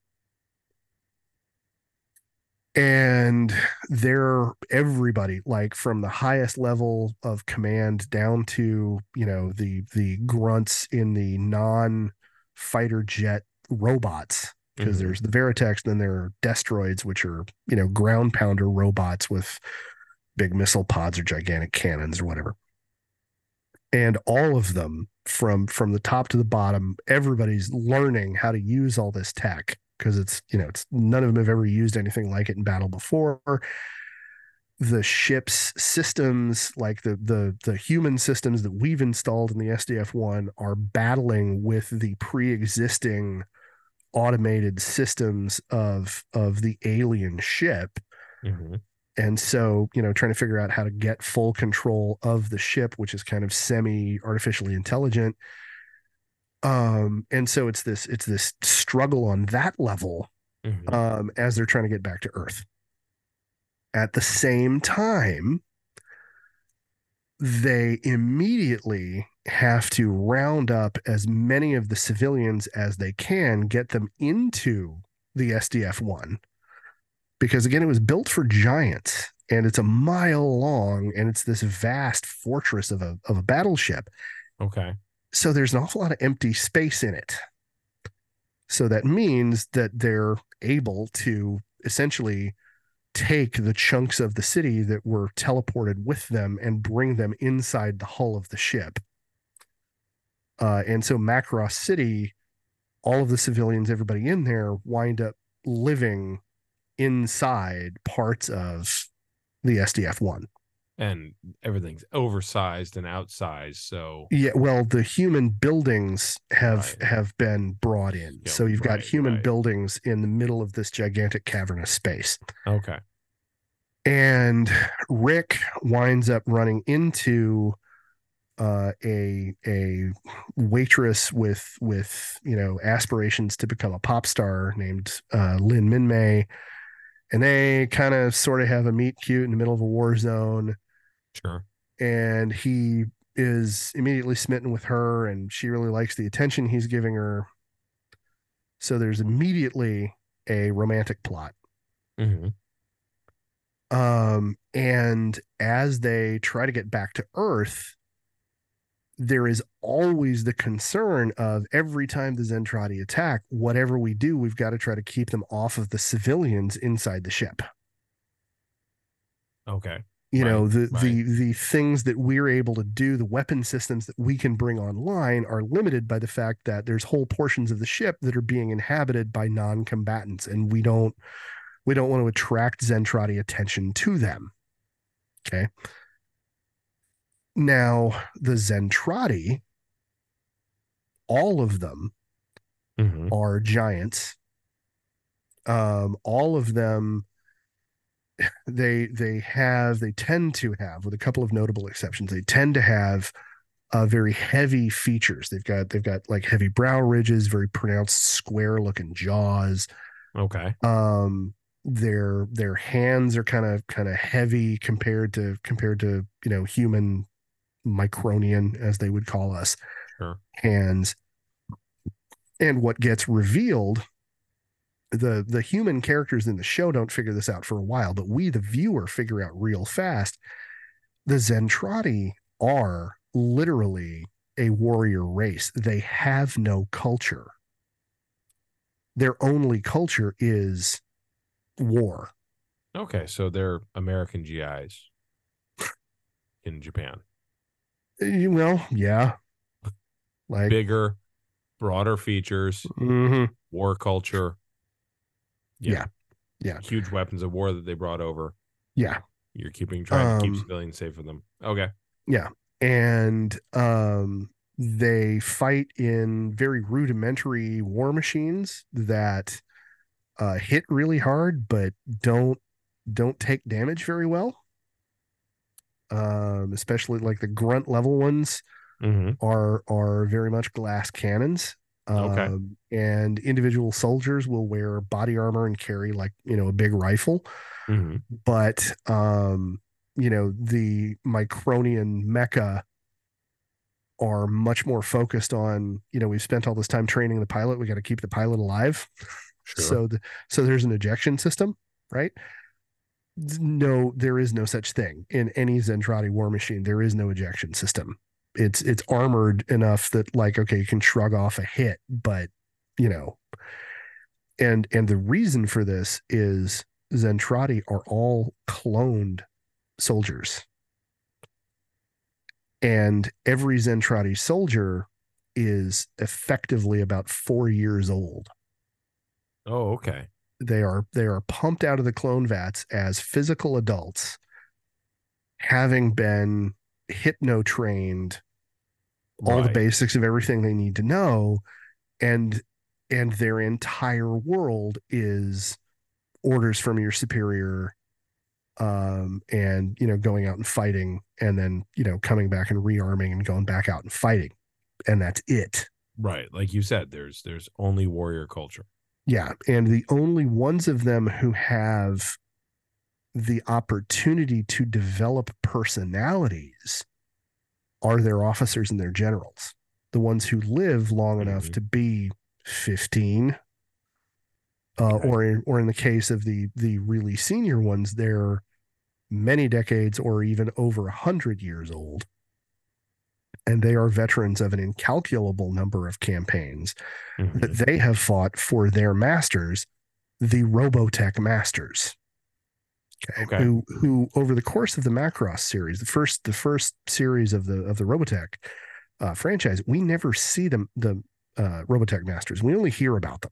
and they're everybody like from the highest level of command down to you know the the grunts in the non fighter jet robots because Mhm. there's the Veritechs, then there are Destroids, which are you know ground pounder robots with big missile pods or gigantic cannons or whatever. And all of them, from from the top to the bottom, everybody's learning how to use all this tech because it's you know it's none of them have ever used anything like it in battle before. The ship's systems, like the the the human systems that we've installed in the SDF one, are battling with the pre-existing automated systems of of the alien ship Mhm. and so you know trying to figure out how to get full control of the ship which is kind of semi artificially intelligent um and so it's this it's this struggle on that level Mhm. um as they're trying to get back to earth at the same time they immediately have to round up as many of the civilians as they can, get them into the SDF 1. Because again, it was built for giants and it's a mile long and it's this vast fortress of a, of a battleship. Okay. So there's an awful lot of empty space in it. So that means that they're able to essentially take the chunks of the city that were teleported with them and bring them inside the hull of the ship. Uh, and so Macross City, all of the civilians, everybody in there, wind up living inside parts of the SDF one. And everything's oversized and outsized. So Yeah, well, the human buildings have Right. have been brought in. Yeah, so you've got right, human right. buildings in the middle of this gigantic cavernous space. okay. and Rick winds up running into uh, a a waitress with with you know aspirations to become a pop star named uh, Lynn Minmei, and they kind of sort of have a meet cute in the middle of a war zone, Sure. and he is immediately smitten with her, and she really likes the attention he's giving her. So there's immediately a romantic plot. hmm um and as they try to get back to earth there is always the concern of every time the zentradi attack whatever we do we've got to try to keep them off of the civilians inside the ship Okay. You know Right, the the right. the things that we're able to do the weapon systems that we can bring online are limited by the fact that there's whole portions of the ship that are being inhabited by non-combatants and we don't we don't want to attract zentradi attention to them okay Now, the Zentradi, all of them Mhm. are giants. Um, all of them they they have they tend to have with a couple of notable exceptions they tend to have uh, very heavy features they've got they've got like heavy brow ridges very pronounced square looking jaws Okay. um their their hands are kind of kind of heavy compared to compared to you know human micronian as they would call us Sure. hands and what gets revealed the the human characters in the show don't figure this out for a while but we the viewer figure out real fast the zentradi are literally a warrior race they have no culture their only culture is war Okay. So they're American GIs in Japan. Eh, well yeah like Bigger, broader features, mhm, war culture. Yeah. Yeah. Huge weapons of war that they brought over. yeah You're keeping trying to keep Um, civilians safe with them. Okay. Yeah. And um they fight in very rudimentary war machines that uh hit really hard but don't don't take damage very well um especially like the grunt level ones hmm are are very much glass cannons Okay. um, and individual soldiers will wear body armor and carry like you know a big rifle. Hmm but um you know the micronian mecha are much more focused on you know we've spent all this time training the pilot. We got to keep the pilot alive. Sure. so the, so there's an ejection system right? No there is no such thing in any zentradi war machine. There is no ejection system it's it's armored enough that like okay you can shrug off a hit but you know. And and the reason for this is zentradi are all cloned soldiers. And every zentradi soldier is effectively about four years old. Oh, okay. they are they are pumped out of the clone vats as physical adults having been hypno trained all the basics of everything they need to know and and their entire world is orders from your superior um and you know going out and fighting and then you know coming back and rearming and going back out and fighting and that's it Right. Like you said, there's there's only warrior culture. Yeah. And the only ones of them who have the opportunity to develop personalities are their officers and their generals, the ones who live long enough Mhm. to be 15. Uh, Okay. or in, or in the case of the the really senior ones, they're many decades or even over a hundred years old, and they are veterans of an incalculable number of campaigns Mhm. that they have fought for their masters, the Robotech masters. Okay. Who who over the course of the Macross series, the first the first series of the of the Robotech uh, franchise, we never see them the uh, Robotech masters. We only hear about them.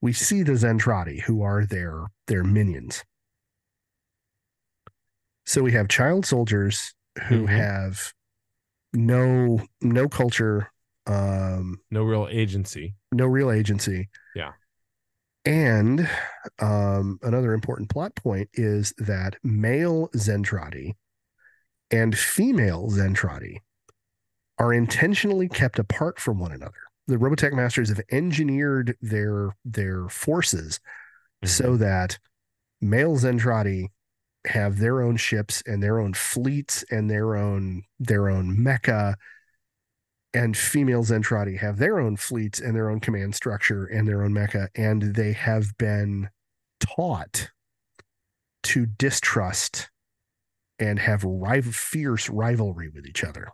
We see the Zentradi, who are their their minions. So we have child soldiers who Mhm. have no no culture, um, No real agency. no real agency. And um, another important plot point is that male Zentradi and female Zentradi are intentionally kept apart from one another. The Robotech Masters have engineered their their forces Mhm. so that male Zentradi have their own ships and their own fleets and their own their own mecha and female Zentradi have their own fleets and their own command structure and their own mecha and they have been taught to distrust and have rival fierce rivalry with each other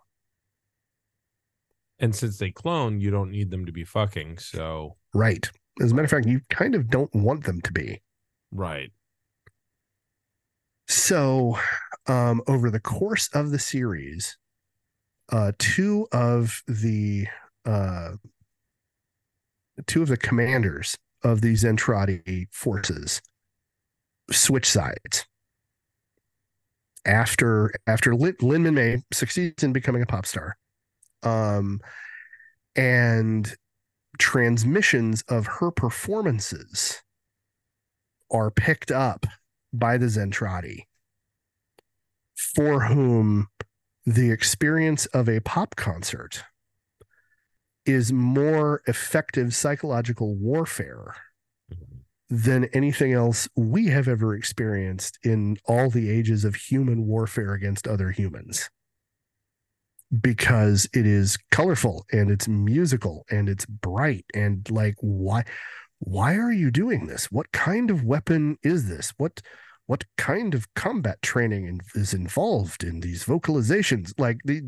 And since they clone, you don't need them to be fucking. So right as a matter of fact you kind of don't want them to be right. So, um, over the course of the series, uh, two of the uh, two of the commanders of the Zentradi forces switch sides, after after Lin, Lin May succeeds in becoming a pop star, um, and transmissions of her performances are picked up by the Zentradi, for whom the experience of a pop concert is more effective psychological warfare than anything else we have ever experienced in all the ages of human warfare against other humans. Because it is colorful and it's musical and it's bright and like why why are you doing this? What kind of weapon is this? What what kind of combat training is involved in these vocalizations like the,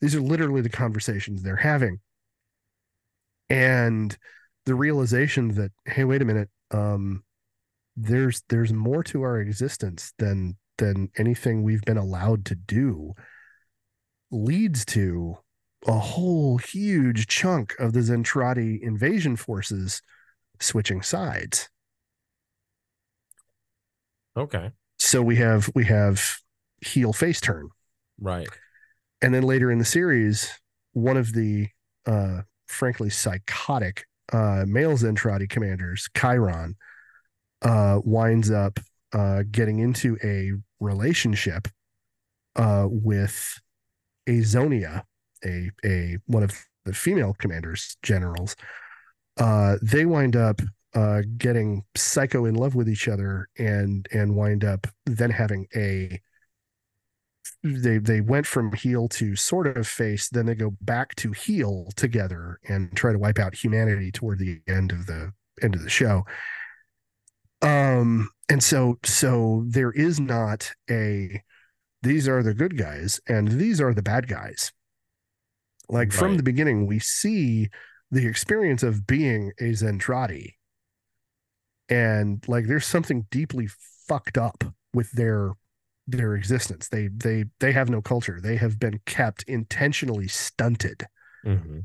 these are literally the conversations they're having and the realization that hey wait a minute um there's there's more to our existence than than anything we've been allowed to do leads to a whole huge chunk of the Zentradi invasion forces switching sides. Okay. So we have we have heel face turn. Right. And then later in the series, one of the uh frankly psychotic uh male Zentradi commanders, Khyron, uh winds up uh getting into a relationship uh with Azonia, a a one of the female commanders generals, uh, they wind up uh, getting psycho in love with each other and and wind up then having a they they went from heel to sort of face then they go back to heel together and try to wipe out humanity toward the end of the end of the show. Um and so so there is not a these are the good guys and these are the bad guys. Like right. from the beginning we see the experience of being a zentradi and like there's something deeply fucked up with their their existence. They they they have no culture. They have been kept intentionally stunted mm-hmm.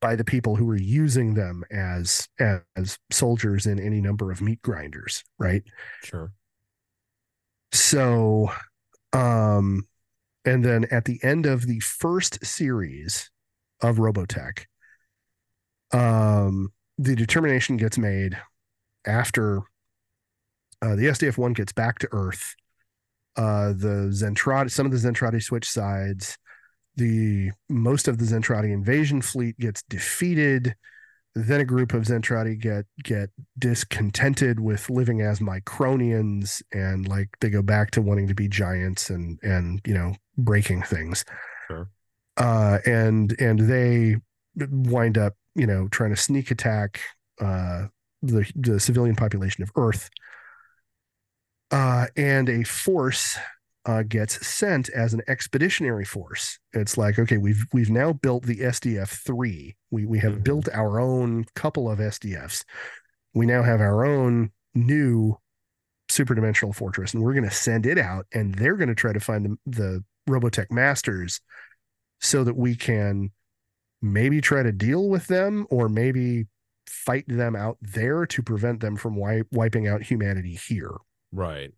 by the people who are using them as as soldiers in any number of meat grinders right? Sure. So um, and then at the end of the first series of Robotech, um, the determination gets made after uh, the SDF one gets back to Earth. Uh, the Zentradi, some of the Zentradi switch sides. The most of the Zentradi invasion fleet gets defeated then a group of Zentradi get get discontented with living as Micronians and like they go back to wanting to be giants and and you know breaking things. Sure. Uh, and and they wind up you know trying to sneak attack uh, the the civilian population of Earth. Uh, and a force uh, gets sent as an expeditionary force. It's like, okay, we've we've now built the SDF three. We we have mm-hmm. built our own couple of SDFs. We now have our own new superdimensional fortress, and we're going to send it out, and they're going to try to find the, the Robotech masters, so that we can maybe try to deal with them, or maybe fight them out there to prevent them from wipe, wiping out humanity here. Right.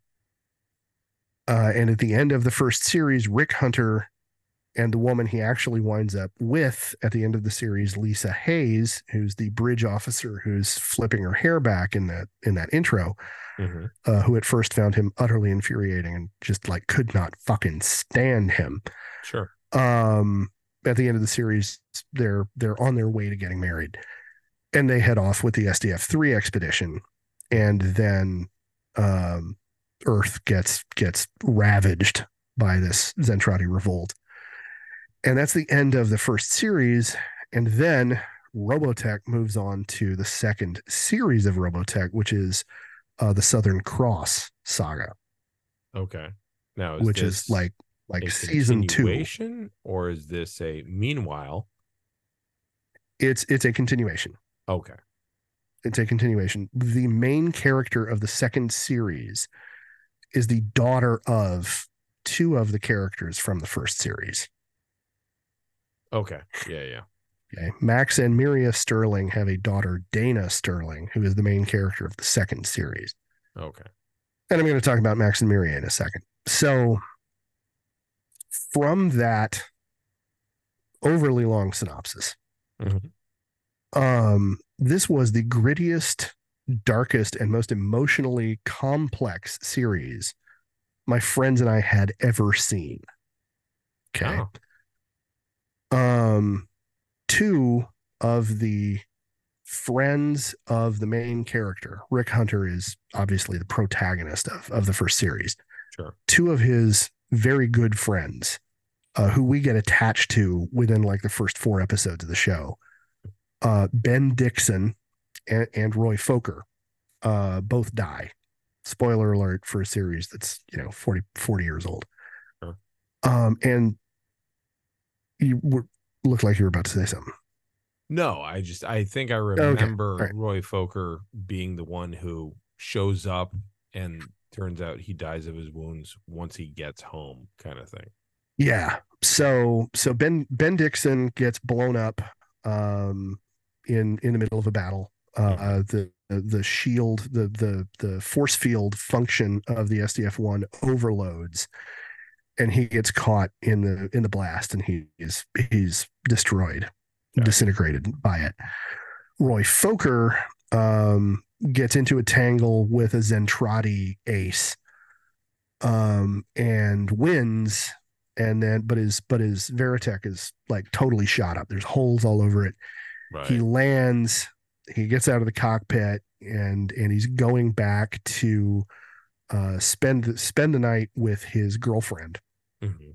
Uh, and at the end of the first series, Rick Hunter and the woman he actually winds up with at the end of the series, Lisa Hayes, who's the bridge officer who's flipping her hair back in that in that intro, mm-hmm. uh, who at first found him utterly infuriating and just like could not fucking stand him. Sure. Um, at the end of the series, they're they're on their way to getting married, and they head off with the SDF three expedition, and then um, Earth gets gets ravaged by this Zentradi revolt. And that's the end of the first series. And then Robotech moves on to the second series of Robotech, which is uh, the Southern Cross saga. Okay. Now, which is like like season two, or is this a meanwhile? It's it's a continuation. Okay. It's a continuation. The main character of the second series is the daughter of two of the characters from the first series. Okay. Yeah, yeah. Okay. Max and Miriya Sterling have a daughter, Dana Sterling, who is the main character of the second series. Okay. And I'm going to talk about Max and Miriya in a second. So from that overly long synopsis, Mhm. Um, this was the grittiest, darkest, and most emotionally complex series my friends and I had ever seen. Okay. Oh, um two of the friends of the main character rick hunter is obviously the protagonist of, of the first series sure. two of his very good friends uh, who we get attached to within like the first four episodes of the show uh, ben dixon and, and roy fokker uh, both die spoiler alert for a series that's you know 40 40 years old Sure. um and you were, looked like you were about to say something No, I just I think I Okay, remember. Roy Fokker being the one who shows up and turns out he dies of his wounds once he gets home, kind of thing. Yeah. So so Ben Ben Dixon gets blown up um in in the middle of a battle. Uh the the shield the the the force field function of the SDF1 overloads and he gets caught in the in the blast and he is he's destroyed Gotcha. disintegrated by it. Roy Fokker um gets into a tangle with a Zentradi ace um and wins and then but his but his Veritech is like totally shot up. There's holes all over it. Right. He lands, he gets out of the cockpit and and he's going back to uh spend spend the night with his girlfriend, Mhm.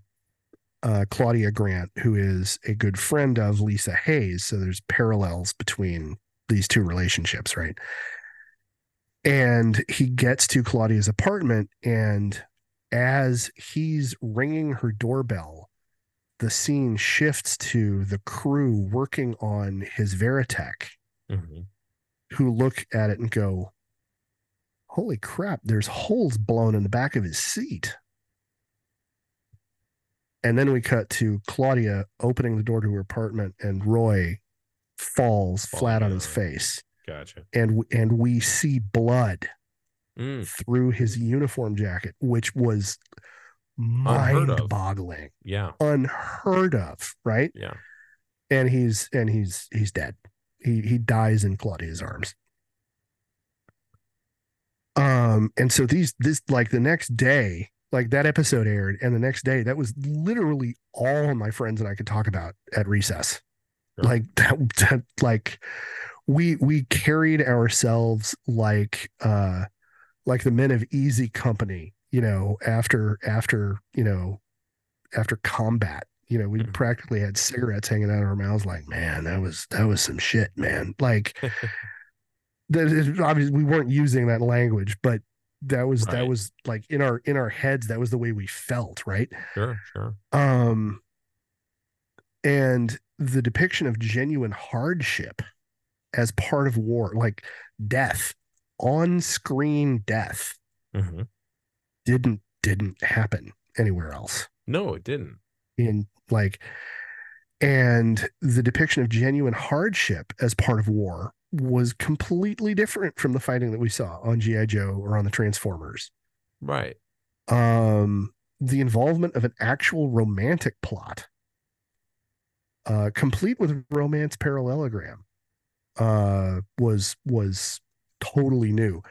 uh Claudia Grant, who is a good friend of Lisa Hayes. So there's parallels between these two relationships, right? And he gets to Claudia's apartment and as he's ringing her doorbell, the scene shifts to the crew working on his Veritech, Mhm. who look at it and go, Holy crap, there's holes blown in the back of his seat. And then we cut to Claudia opening the door to her apartment, and Roy falls Falling flat on his face. Gotcha. And, and we see blood Mm, through his uniform jacket, which was. Mind boggling. yeah. unheard of, right? Yeah. And he's and he's he's dead. He he dies in Claudia's arms. Um, and so these this like the next day, like that episode aired, and the next day, that was literally all my friends and I could talk about at recess. Sure. Like that, that like we we carried ourselves like uh like the men of easy company, you know, after after, you know, after combat. You know, we Mhm. practically had cigarettes hanging out of our mouths like, man, that was that was some shit, man. Like that is obviously we weren't using that language, but that was that was like in our in our heads, that was the way we felt, right? Sure. Sure. um and the depiction of genuine hardship as part of war like death on screen death Mhm. Didn't didn't happen anywhere else No, it didn't. in like and the depiction of genuine hardship as part of war was completely different from the fighting that we saw on gi joe or on the transformers Right. um the involvement of an actual romantic plot uh complete with romance parallelogram uh was was totally new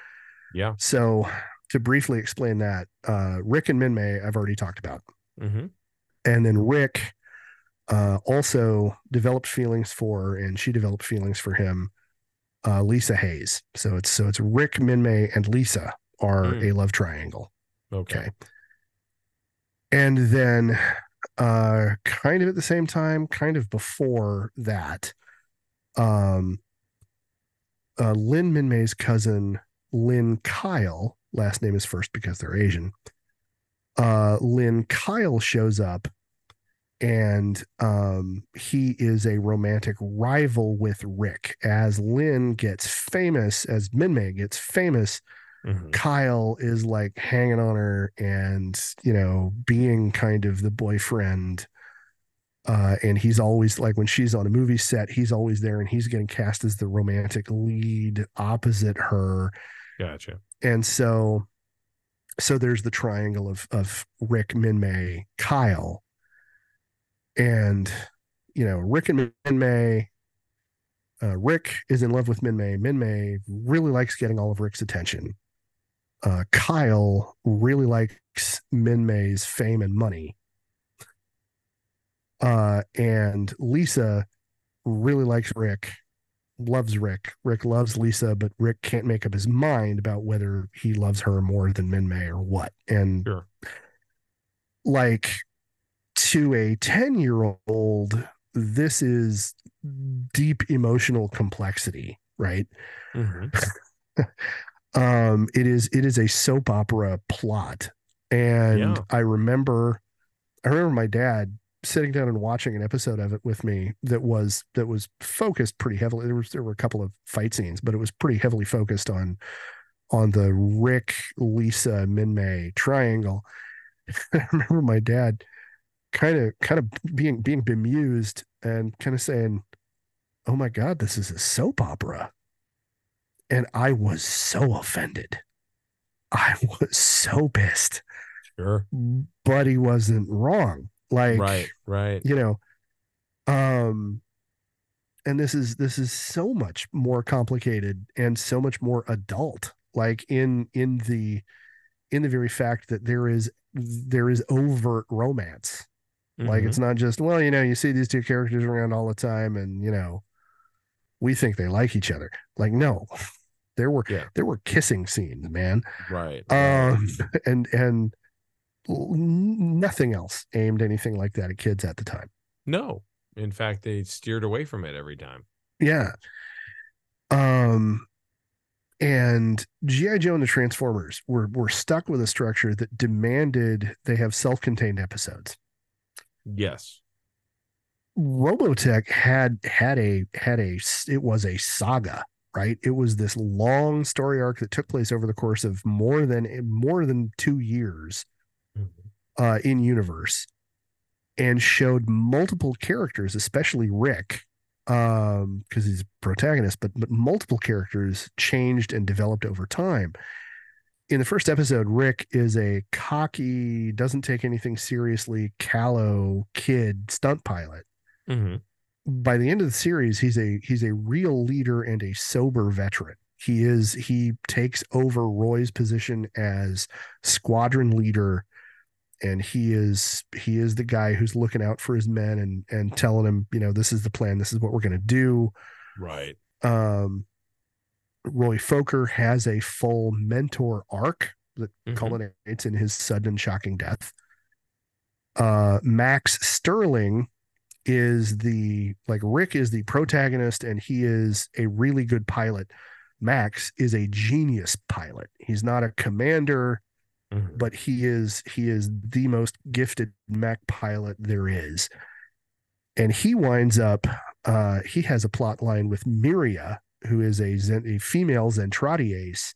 Yeah. so to briefly explain that uh rick and minmei i've already talked about hmm and then rick uh also developed feelings for and she developed feelings for him uh lisa hayes so it's so it's rick minmei and lisa are Mm. a love triangle Okay. Okay. And then uh kind of at the same time, kind of before that, um uh Lynn Minmei's cousin Lynn Kyle, last name is first because they're Asian. Uh Lynn Kyle shows up and um he is a romantic rival with Rick as Lynn gets famous as Minmei gets famous Mhm. Kyle is like hanging on her and, you know, being kind of the boyfriend. Uh, and he's always like when she's on a movie set, he's always there and he's getting cast as the romantic lead opposite her. Gotcha. And so, so there's the triangle of, of Rick, Minmei, Kyle. and you know Rick and Minmei. Uh, Rick is in love with Minmei. Minmei really likes getting all of Rick's attention. Uh, Kyle really likes Minmei's fame and money. Uh, and Lisa really likes Rick, loves Rick. Rick loves Lisa, but Rick can't make up his mind about whether he loves her more than Minmei or what. And Sure. like to a 10 year old, this is deep emotional complexity, right? Mhm. um it is it is a soap opera plot and Yeah. i remember i remember my dad sitting down and watching an episode of it with me that was that was focused pretty heavily there was there were a couple of fight scenes but it was pretty heavily focused on on the rick lisa minmei triangle i remember my dad kind of kind of being being bemused and kind of saying oh my god this is a soap opera and I was so offended. I was so pissed, Sure. but he wasn't wrong. Like, right. Right. you know, um, and this is this is so much more complicated and so much more adult. Like in in the in the very fact that there is there is overt romance. Like Mhm. it's not just well, you know, you see these two characters around all the time, and you know, we think they like each other. Like no, there were Yeah. there were kissing scenes, man. right. Um, and and nothing else aimed anything like that at kids at the time. no. In fact, they steered away from it every time. Yeah. Um, and GI Joe and the Transformers were were stuck with a structure that demanded they have self-contained episodes. Yes. Robotech had had a had a it was a saga, right? It was this long story arc that took place over the course of more than more than two years. Uh, in universe, and showed multiple characters, especially Rick, um, because he's a protagonist, but but multiple characters changed and developed over time. In the first episode, Rick is a cocky, doesn't take anything seriously, callow kid stunt pilot Mhm. by the end of the series he's a he's a real leader and a sober veteran he is he takes over roy's position as squadron leader and he is he is the guy who's looking out for his men and and telling them you know this is the plan this is what we're going to do Right. um roy fokker has a full mentor arc that Mhm. culminates in his sudden shocking death uh max sterling is the like Rick is the protagonist and he is a really good pilot. Max is a genius pilot. He's not a commander, Mhm. but he is he is the most gifted Mac pilot there is. And he winds up uh he has a plot line with Miriya, who is a Zen, a female Zentradi ace,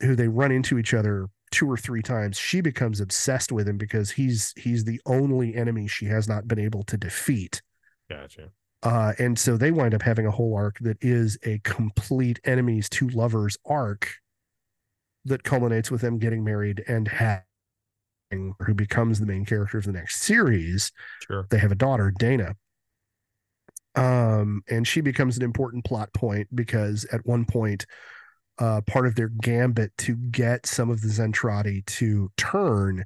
who they run into each other two or three times. She becomes obsessed with him because he's he's the only enemy she has not been able to defeat. Gotcha. Uh, and so they wind up having a whole arc that is a complete enemies to lovers arc that culminates with them getting married and having who becomes the main character of the next series. Sure. They have a daughter, Dana. Um, and she becomes an important plot point because at one point, uh, part of their gambit to get some of the Zentradi to turn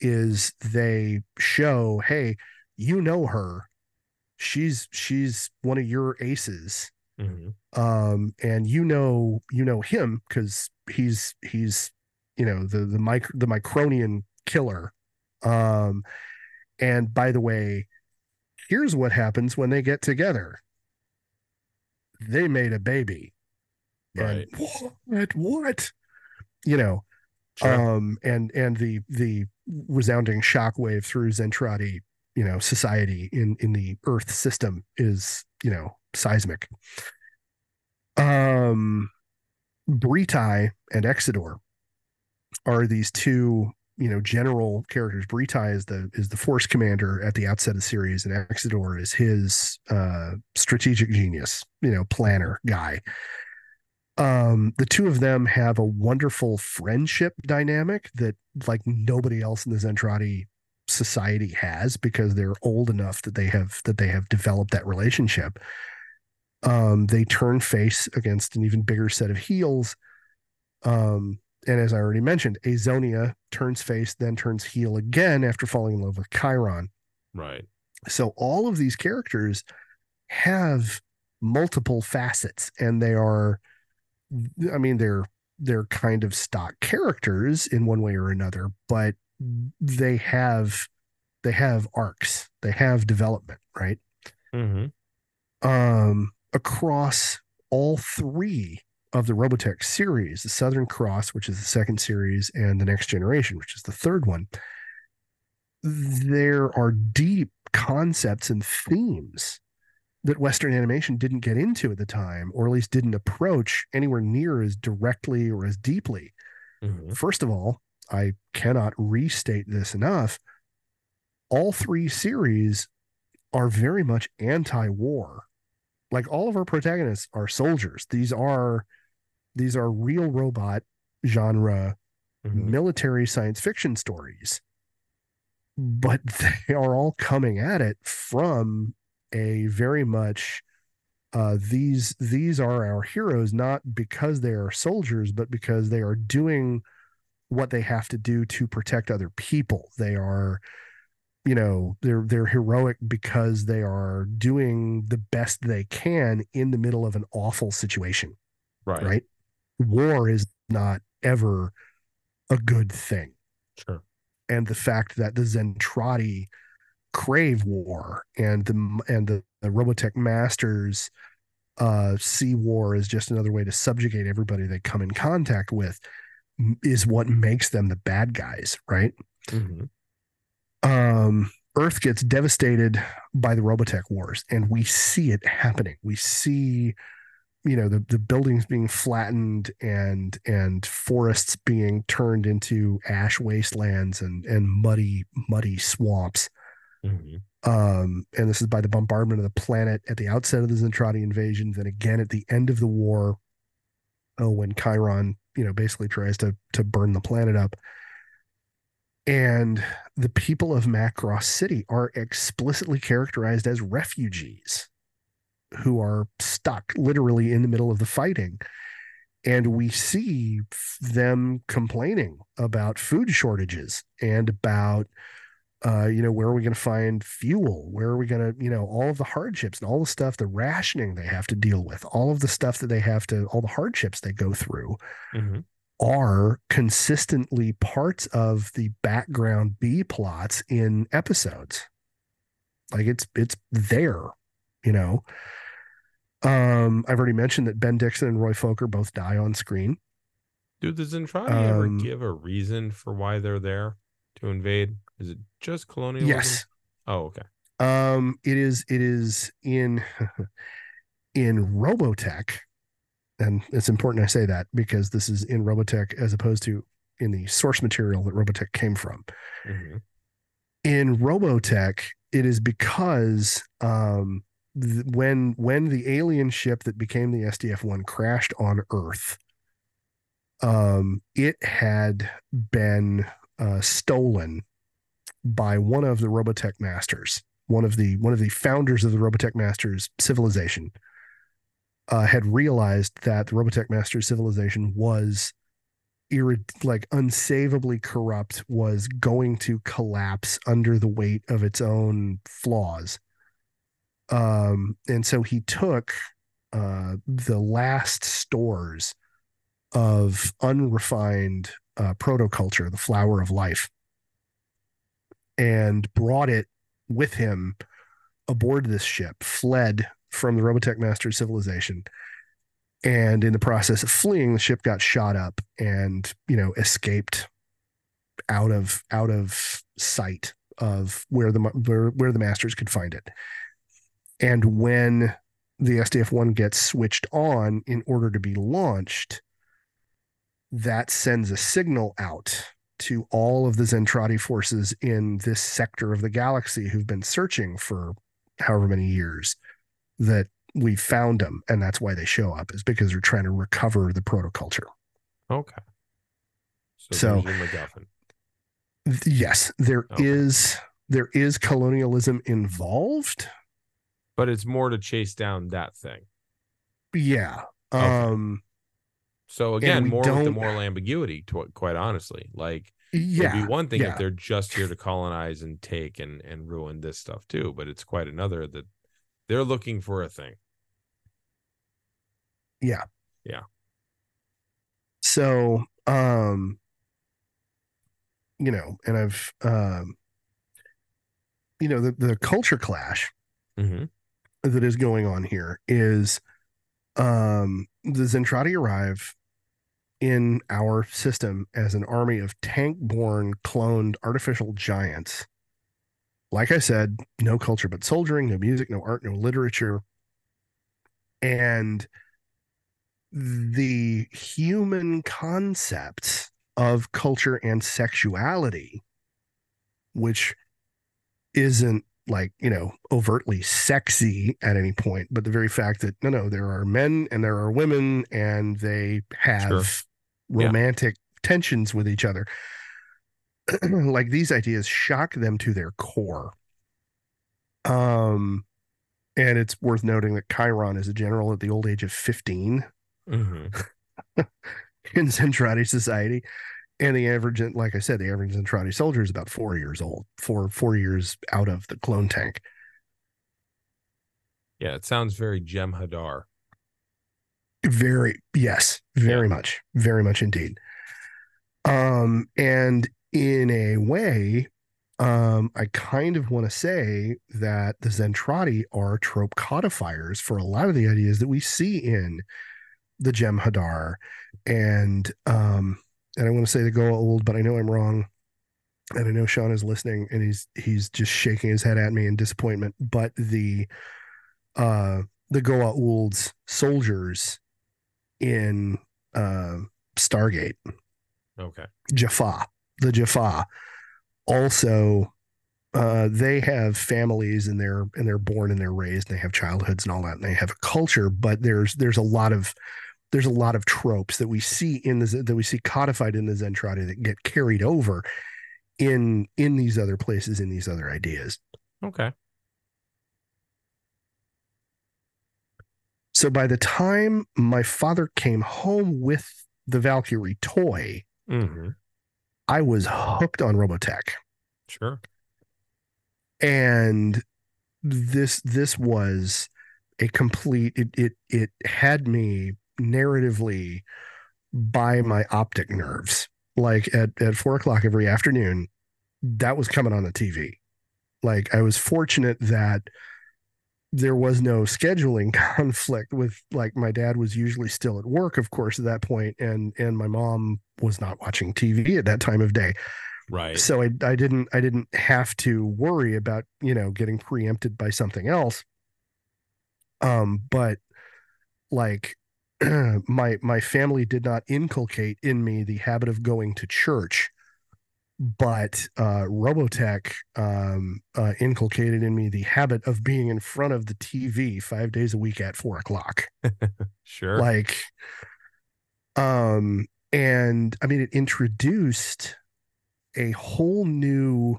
is they show, hey, you know her. She's she's one of your aces. Mhm. Um, and you know you know him because he's he's you know the the mic the Micronian killer. Um, and by the way, here's what happens when they get together. They made a baby. Right. And what what? You know, Sure. um and and the the resounding shockwave through zentradi you know society in in the earth system is you know seismic. Um britai and exedore are these two you know general characters. Britai is the is the force commander at the outset of the series and exedore is his uh strategic genius you know planner guy. Um the two of them have a wonderful friendship dynamic that like nobody else in the zentradi society has because they're old enough that they have that they have developed that relationship um, they turn face against an even bigger set of heels um, and as i already mentioned azonia turns face then turns heel again after falling in love with khyron Right. so all of these characters have multiple facets and they are i mean they're they're kind of stock characters in one way or another but they have they have arcs they have development right Mm-hmm. um across all three of the robotech series the southern cross which is the second series and the next generation which is the third one there are deep concepts and themes that western animation didn't get into at the time or at least didn't approach anywhere near as directly or as deeply Mm-hmm. First of all, I cannot restate this enough. All three series are very much anti war. Like all of our protagonists are soldiers. These are these are real robot genre Mm-hmm. military science fiction stories. But they are all coming at it from a very much uh, these these are our heroes not because they are soldiers, but because they are doing what they have to do to protect other people. They are, you know, they're they're heroic because they are doing the best they can in the middle of an awful situation. Right. Right? War is not ever a good thing Sure. and the fact that the Zentradi crave war and the and the, the Robotech masters uh see war as just another way to subjugate everybody they come in contact with is what makes them the bad guys, right? Mm-hmm. Um, Earth gets devastated by the Robotech wars, and we see it happening. We see, you know, the the buildings being flattened and and forests being turned into ash wastelands and and muddy muddy swamps. Mm-hmm. Um, and this is by the bombardment of the planet at the outset of the Zentradi invasion, then again at the end of the war. Oh, when Khyron, you know, basically tries to to burn the planet up. And the people of Macross City are explicitly characterized as refugees who are stuck literally in the middle of the fighting. And we see them complaining about food shortages and about, uh, you know, where are we going to find fuel? Where are we going to, you know, all of the hardships and all the stuff, the rationing they have to deal with, all of the stuff that they have to, all the hardships they go through Mm-hmm. Are consistently parts of the background B plots in episodes. Like it's it's there, you know. Um, I've already mentioned that Ben Dixon and Roy Fokker both die on screen. Do the Zentradi ever Um, give a reason for why they're there to invade? Is it just colonialism? Yes. Oh, okay. Um, it is it is in in Robotech, and it's important I say that because this is in Robotech as opposed to in the source material that Robotech came from. Mm-hmm. in Robotech, it is because um, th- when when the alien ship that became the SDF one crashed on Earth, um, it had been uh, stolen by one of the Robotech masters, one of the one of the founders of the Robotech masters civilization. Uh, had realized that the Robotech Master civilization was like unsavably corrupt was going to collapse under the weight of its own flaws. Um and so he took uh the last stores of unrefined uh protoculture the flower of life and brought it with him aboard this ship fled from the robotech master civilization. And in the process of fleeing the ship got shot up and you know escaped out of out of sight of where the where, where the masters could find it. And when the SDF-1 gets switched on in order to be launched that sends a signal out to all of the Zentradi forces in this sector of the galaxy who've been searching for however many years that we found them and that's why they show up is because they're trying to recover the protoculture Okay. So, So- th- yes, there okay. is there is colonialism involved. But it's more to chase down that thing. Yeah. Okay. Um So again, more with the moral ambiguity, to, quite honestly. Like yeah. it'd be one thing yeah. if they're just here to colonize and take and and ruin this stuff too, but it's quite another that they're looking for a thing. Yeah. Yeah. So, um, you know, and I've, um, you know, the, the culture clash Mm-hmm. that is going on here is, um, the Zentradi arrive in our system as an army of tank-born, cloned, artificial giants. Like I said, no culture but soldiering, no music, no art, no literature, and the human concepts of culture and sexuality, which isn't like, you know, overtly sexy at any point, but the very fact that no, no, there are men and there are women and they have Sure. Yeah. romantic tensions with each other. like these ideas shock them to their core. Um, and it's worth noting that Khyron is a general at the old age of 15 Mm-hmm. in Zentradi society. And the average, like I said, the average Zentradi soldier is about four years old, four four years out of the clone tank. Yeah, it sounds very Jem Hadar. Very, yes, very much, very much indeed. Um, and in a way, um, I kind of want to say that the Zentradi are trope codifiers for a lot of the ideas that we see in the Jem Hadar, and um, and I want to say the Goa'uld, but I know I'm wrong, and I know Sean is listening, and he's he's just shaking his head at me in disappointment. But the uh the Goa soldiers in uh, Stargate, Okay. Jaffa, the Jaffa, also uh, they have families and they're and they're born and they're raised and they have childhoods and all that and they have a culture, but there's there's a lot of there's a lot of tropes that we see in the that we see codified in the Zentradi that get carried over in in these other places in these other ideas. Okay. So by the time my father came home with the Valkyrie toy, Mm-hmm. I was hooked on Robotech. Sure. And this this was a complete it it it had me narratively by my optic nerves. Like at, at four o'clock every afternoon, that was coming on the TV. Like I was fortunate that there was no scheduling conflict with like my dad was usually still at work of course at that point and and my mom was not watching TV at that time of day. Right. so I, I didn't I didn't have to worry about you know getting preempted by something else. Um but like my my family did not inculcate in me the habit of going to church but uh robotech um uh inculcated in me the habit of being in front of the tv five days a week at four o'clock Sure. like um and i mean it introduced a whole new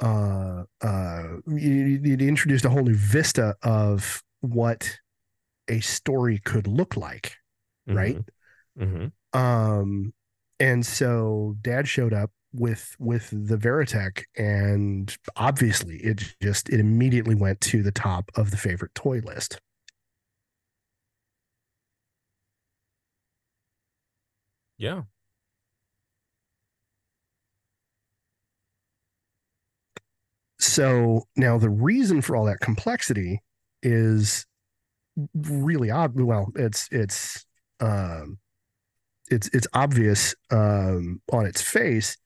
uh uh it, it introduced a whole new vista of what a story could look like right Mm-hmm. um and so dad showed up with with the veritech and obviously it just it immediately went to the top of the favorite toy list Yeah. so now the reason for all that complexity is really odd well it's it's um it's it's obvious um on its face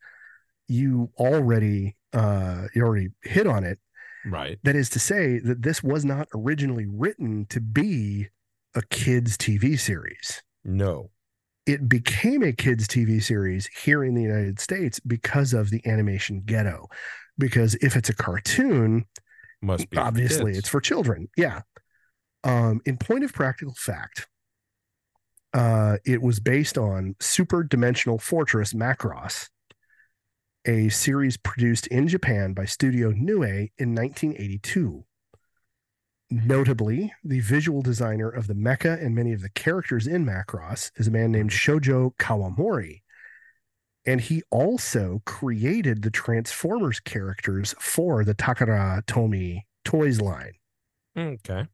you already uh you already hit on it Right. that is to say that this was not originally written to be a kids tv series No. it became a kids TV series here in the United States because of the animation ghetto. Because if it's a cartoon, Must be. obviously kids. it's for children. Yeah. Um, in point of practical fact, uh, it was based on Super Dimensional Fortress Macross. A series produced in Japan by Studio Nue in 1982. Notably, the visual designer of the mecha and many of the characters in Macross is a man named Shoji Kawamori. And he also created the Transformers characters for the Takara Tomy toys line. Okay.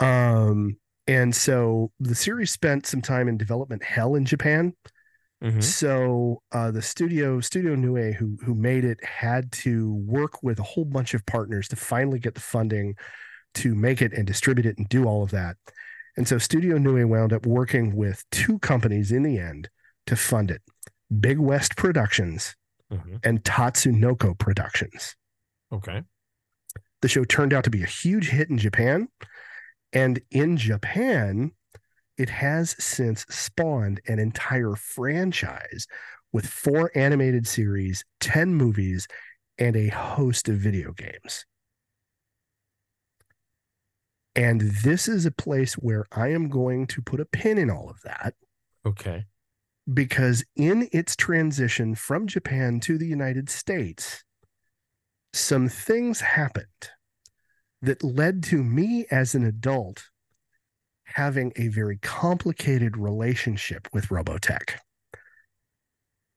Um, and so the series spent some time in development hell in Japan. Mhm. So uh, the studio Studio Nue who who made it had to work with a whole bunch of partners to finally get the funding to make it and distribute it and do all of that. And so Studio Nue wound up working with two companies in the end to fund it. Big West Productions Mhm. and Tatsunoko Productions. Okay. The show turned out to be a huge hit in Japan. And in Japan, it has since spawned an entire franchise with four animated series, 10 movies, and a host of video games. And this is a place where I am going to put a pin in all of that Okay. because in its transition from Japan to the United States, some things happened that led to me as an adult having a very complicated relationship with Robotech.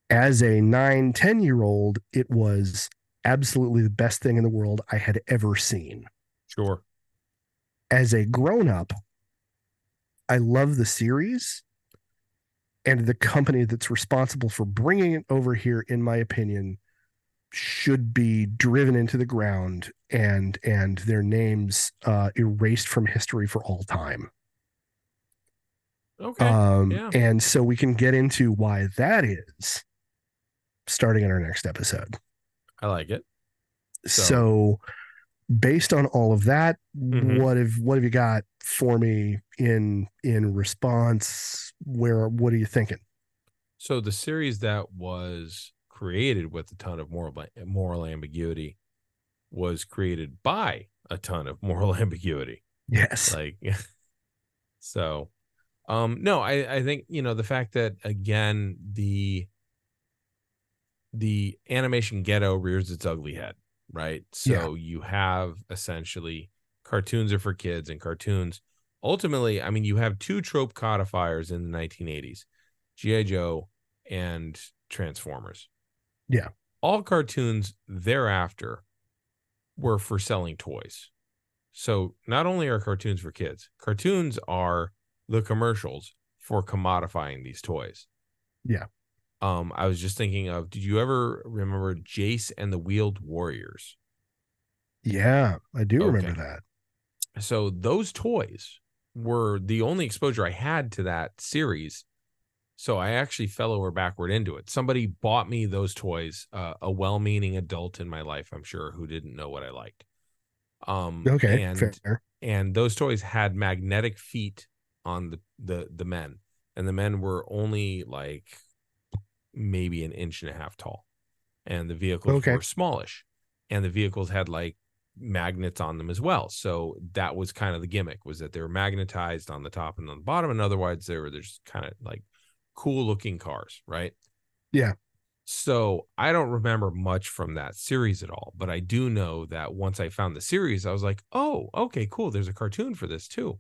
As a nine, 10 year old, it was absolutely the best thing in the world I had ever seen. Sure. As a grown up, I love the series and the company that's responsible for bringing it over here, in my opinion, should be driven into the ground and and their names uh, erased from history for all time. Okay. Um, yeah. And so we can get into why that is starting in our next episode. I like it. So, So- based on all of that, Mhm. what have what have you got for me in in response? Where what are you thinking? So the series that was created with a ton of moral moral ambiguity was created by a ton of moral ambiguity. Yes. Like so um no, I I think you know the fact that again the the animation ghetto rears its ugly head, right? So you have essentially cartoons are for kids and cartoons ultimately, I mean you have two trope codifiers in the 1980s. GI Joe and Transformers. Yeah. All cartoons thereafter were for selling toys. So not only are cartoons for kids, cartoons are the commercials for commodifying these toys. Yeah. Um, I was just thinking of did you ever remember Jayce and the Wheeled Warriors? Yeah, I do Okay. remember that. so those toys were the only exposure I had to that series. So I actually fell over backward into it. Somebody bought me those toys, uh, a well-meaning adult in my life, I'm sure, who didn't know what I liked. Um, Okay, and fair. and those toys had magnetic feet on the the the men, and the men were only like maybe an inch and a half tall, and the vehicles Okay. were smallish, and the vehicles had like magnets on them as well. So that was kind of the gimmick was that they were magnetized on the top and on the bottom, and otherwise they were just kind of like cool looking cars, right? Yeah. So I don't remember much from that series at all, but I do know that once I found the series, I was like, oh, okay, cool. There's a cartoon for this too.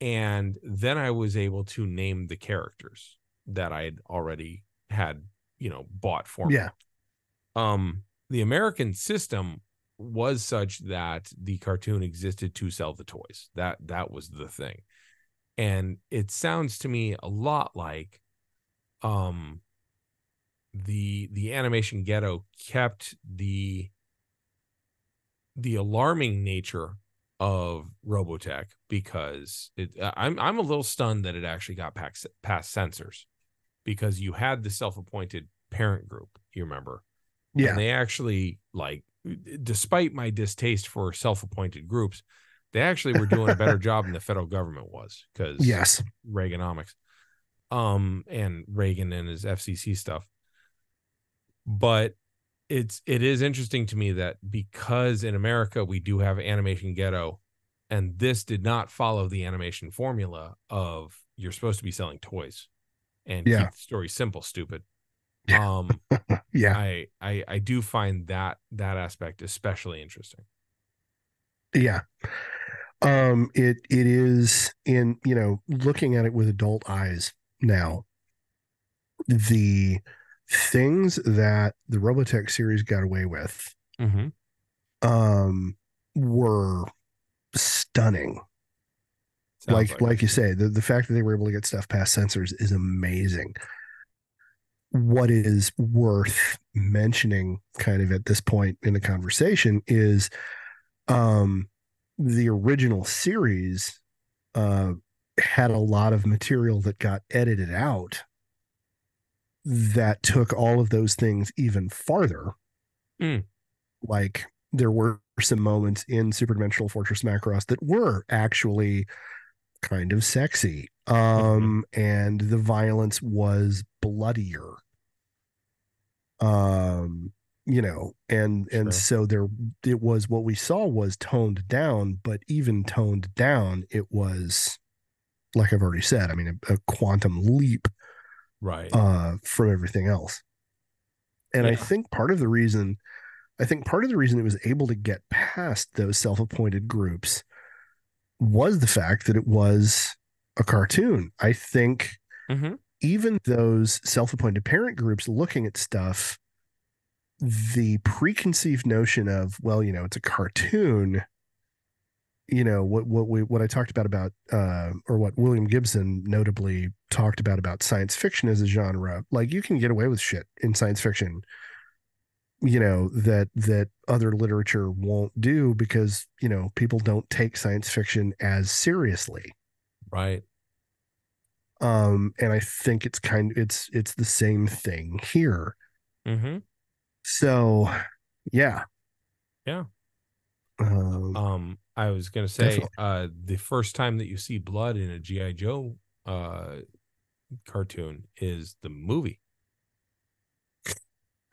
And then I was able to name the characters that I had already had, you know, bought for me. Yeah. um the american system was such that the cartoon existed to sell the toys. That that was the thing. And it sounds to me a lot like um the the animation ghetto kept the the alarming nature of robotech because it i'm i'm a little stunned that it actually got past, past censors because you had the self-appointed parent group you remember Yeah. and they actually like despite my distaste for self-appointed groups they actually were doing a better job than the federal government was because Yes. reaganomics um and reagan and his fcc stuff but it's it is interesting to me that because in america we do have animation ghetto and this did not follow the animation formula of you're supposed to be selling toys and Yeah. keep the story simple stupid Um, yeah I, I I do find that that aspect especially interesting. Yeah. Um it it is in, you know, looking at it with adult eyes now. The things that the Robotech series got away with Mm-hmm. um were stunning. like like you say, the, the fact that they were able to get stuff past censors is amazing. What is worth mentioning kind of at this point in the conversation is um the original series uh had a lot of material that got edited out that took all of those things even farther. Mm. Like there were some moments in Superdimensional Fortress Macross that were actually kind of sexy. Um and the violence was bloodier. Um you know and and Sure. so there it was what we saw was toned down but even toned down it was like i've already said i mean a, a quantum leap right. uh from everything else and i think part of the reason i think part of the reason it was able to get past those self-appointed groups was the fact that it was a cartoon i think mm-hmm. even those self-appointed parent groups looking at stuff the preconceived notion of well you know it's a cartoon you know what what we what i talked about about uh or what william gibson notably talked about about science fiction as a genre like you can get away with shit in science fiction you know that that other literature won't do because you know people don't take science fiction as seriously Right. um and i think it's kind of it's it's the same thing here Mm-hmm. so yeah Yeah. Um, Um, I was gonna say, Definitely. uh, the first time that you see blood in a GI Joe uh cartoon is the movie.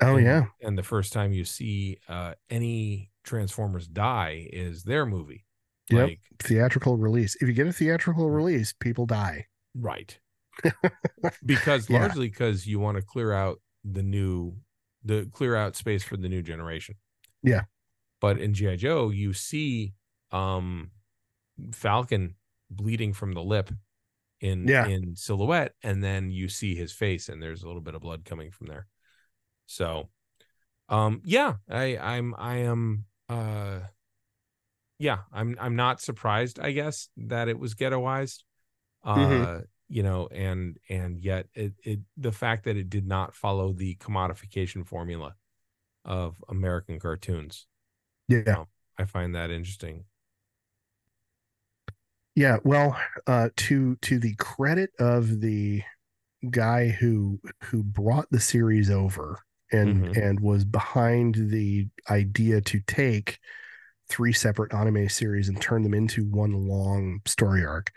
oh and, yeah and the first time you see uh any Transformers die is their movie. Yep. Like theatrical release if you get a theatrical release people die right. because Yeah. largely because you want to clear out the new the clear out space for the new generation. Yeah. But in G.I. Joe, you see um Falcon bleeding from the lip in Yeah. in silhouette, and then you see his face, and there's a little bit of blood coming from there. So um yeah, I I'm I am uh yeah, I'm I'm not surprised, I guess, that it was ghettoized. Uh Mhm. you know, and and yet it it the fact that it did not follow the commodification formula of American cartoons. Yeah I find that interesting. yeah well uh to to the credit of the guy who who brought the series over and Mhm. and was behind the idea to take three separate anime series and turn them into one long story arc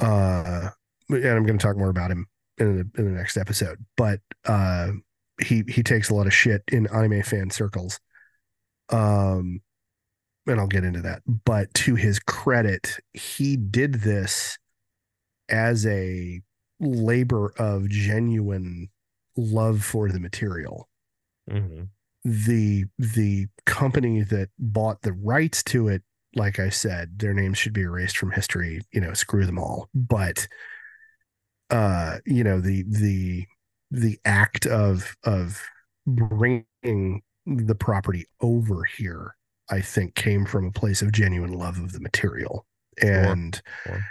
uh and i'm going to talk more about him in the, in the next episode but uh he he takes a lot of shit in anime fan circles um and i'll get into that. But to his credit he did this as a labor of genuine love for the material. Mm-hmm. the the company that bought the rights to it like i said their names should be erased from history you know screw them all. But uh you know the the the act of of bringing the property over here i think came from a place of genuine love of the material and sure.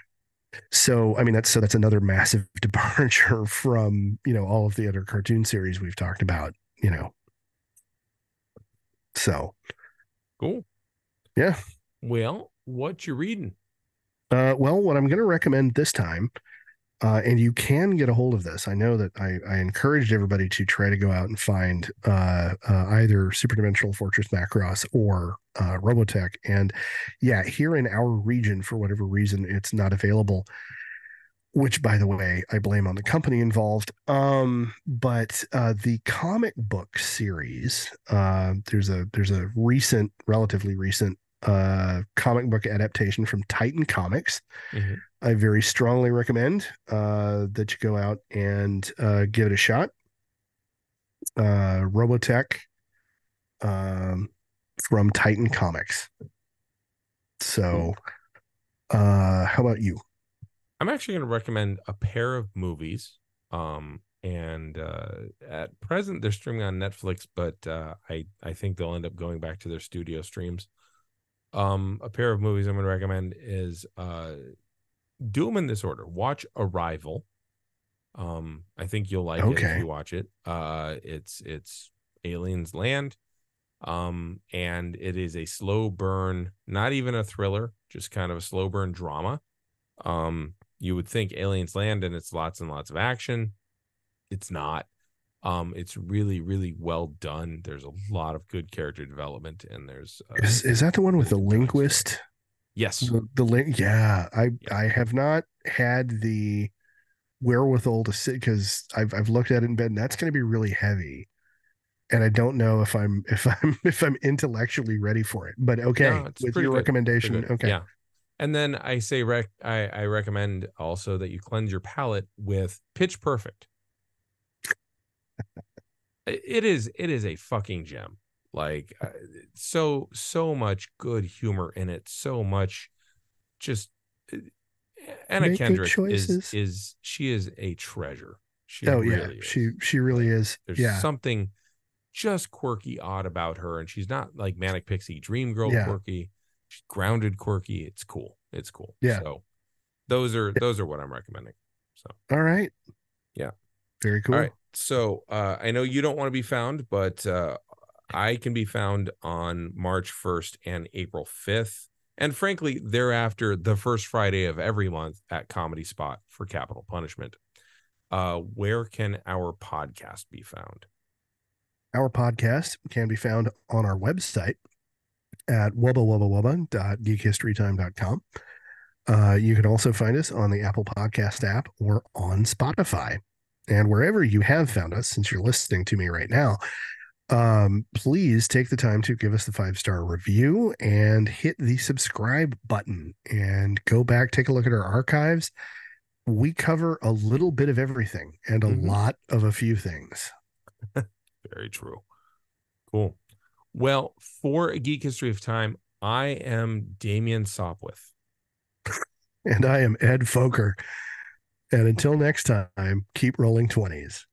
so i mean that's so that's another massive departure from you know all of the other cartoon series we've talked about you know so Cool. Yeah. Well, what you reading? Uh, well, what I'm going to recommend this time, uh, and you can get a hold of this. I know that I, I encouraged everybody to try to go out and find uh, uh, either Superdimensional Fortress Macross or uh, Robotech. And yeah, here in our region, for whatever reason, it's not available. Which, by the way, I blame on the company involved. Um, but uh, the comic book series, uh, there's a there's a recent, relatively recent comic book adaptation from Titan Comics. Mhm. I very strongly recommend uh, that you go out and uh, give it a shot. uh, Robotech um, from Titan Comics. So, uh, how about you? I'm actually going to recommend a pair of movies. Um, and uh, at present they're streaming on Netflix, but uh, I I think they'll end up going back to their studio streams. Um, a pair of movies I'm going to recommend is do them in this order. Watch Arrival. Um, I think you'll like it if you watch it. Uh, it's it's Aliens Land. Um, and it is a slow burn, not even a thriller, just kind of a slow burn drama. Um, you would think Aliens Land and it's lots and lots of action. It's not. Um, it's really, really well done. There's a lot of good character development, and there's uh, Is is that the one with the linguist? Yes, The, the link, yeah. I Yeah. I have not had the wherewithal to sit because I've I've looked at it in bed, and that's going to be really heavy. And I don't know if I'm if I'm if I'm intellectually ready for it. But okay, No, it's with your good. recommendation, okay, Yeah. And then I say rec I, I recommend also that you cleanse your palate with Pitch Perfect. It is it is a fucking gem. Like uh, so so much good humor in it, so much just uh, Anna Make Kendrick is is she is a treasure. She oh really yeah, is. she she really is. There's yeah, something just quirky, odd about her, and she's not like manic pixie dream girl Yeah. quirky. She's grounded, quirky. It's cool. It's cool. Yeah. So those are those are what I'm recommending. So all right, Yeah. very cool. all right. So uh, I know you don't want to be found, but uh, I can be found on March 1st and April 5th, and frankly, thereafter, the first Friday of every month at Comedy Spot for Capital Punishment. Uh, where can our podcast be found? Our podcast can be found on our website at wubba Uh, you can also find us on the Apple Podcast app or on Spotify. And wherever you have found us, since you're listening to me right now, um, please take the time to give us the five star review and hit the subscribe button and go back, take a look at our archives. We cover a little bit of everything and a Mhm. lot of a few things. Very true. Cool. Well, for a geek history of time, I am Damien Sopwith. And I am Ed Foker. And until next time, keep rolling 20s.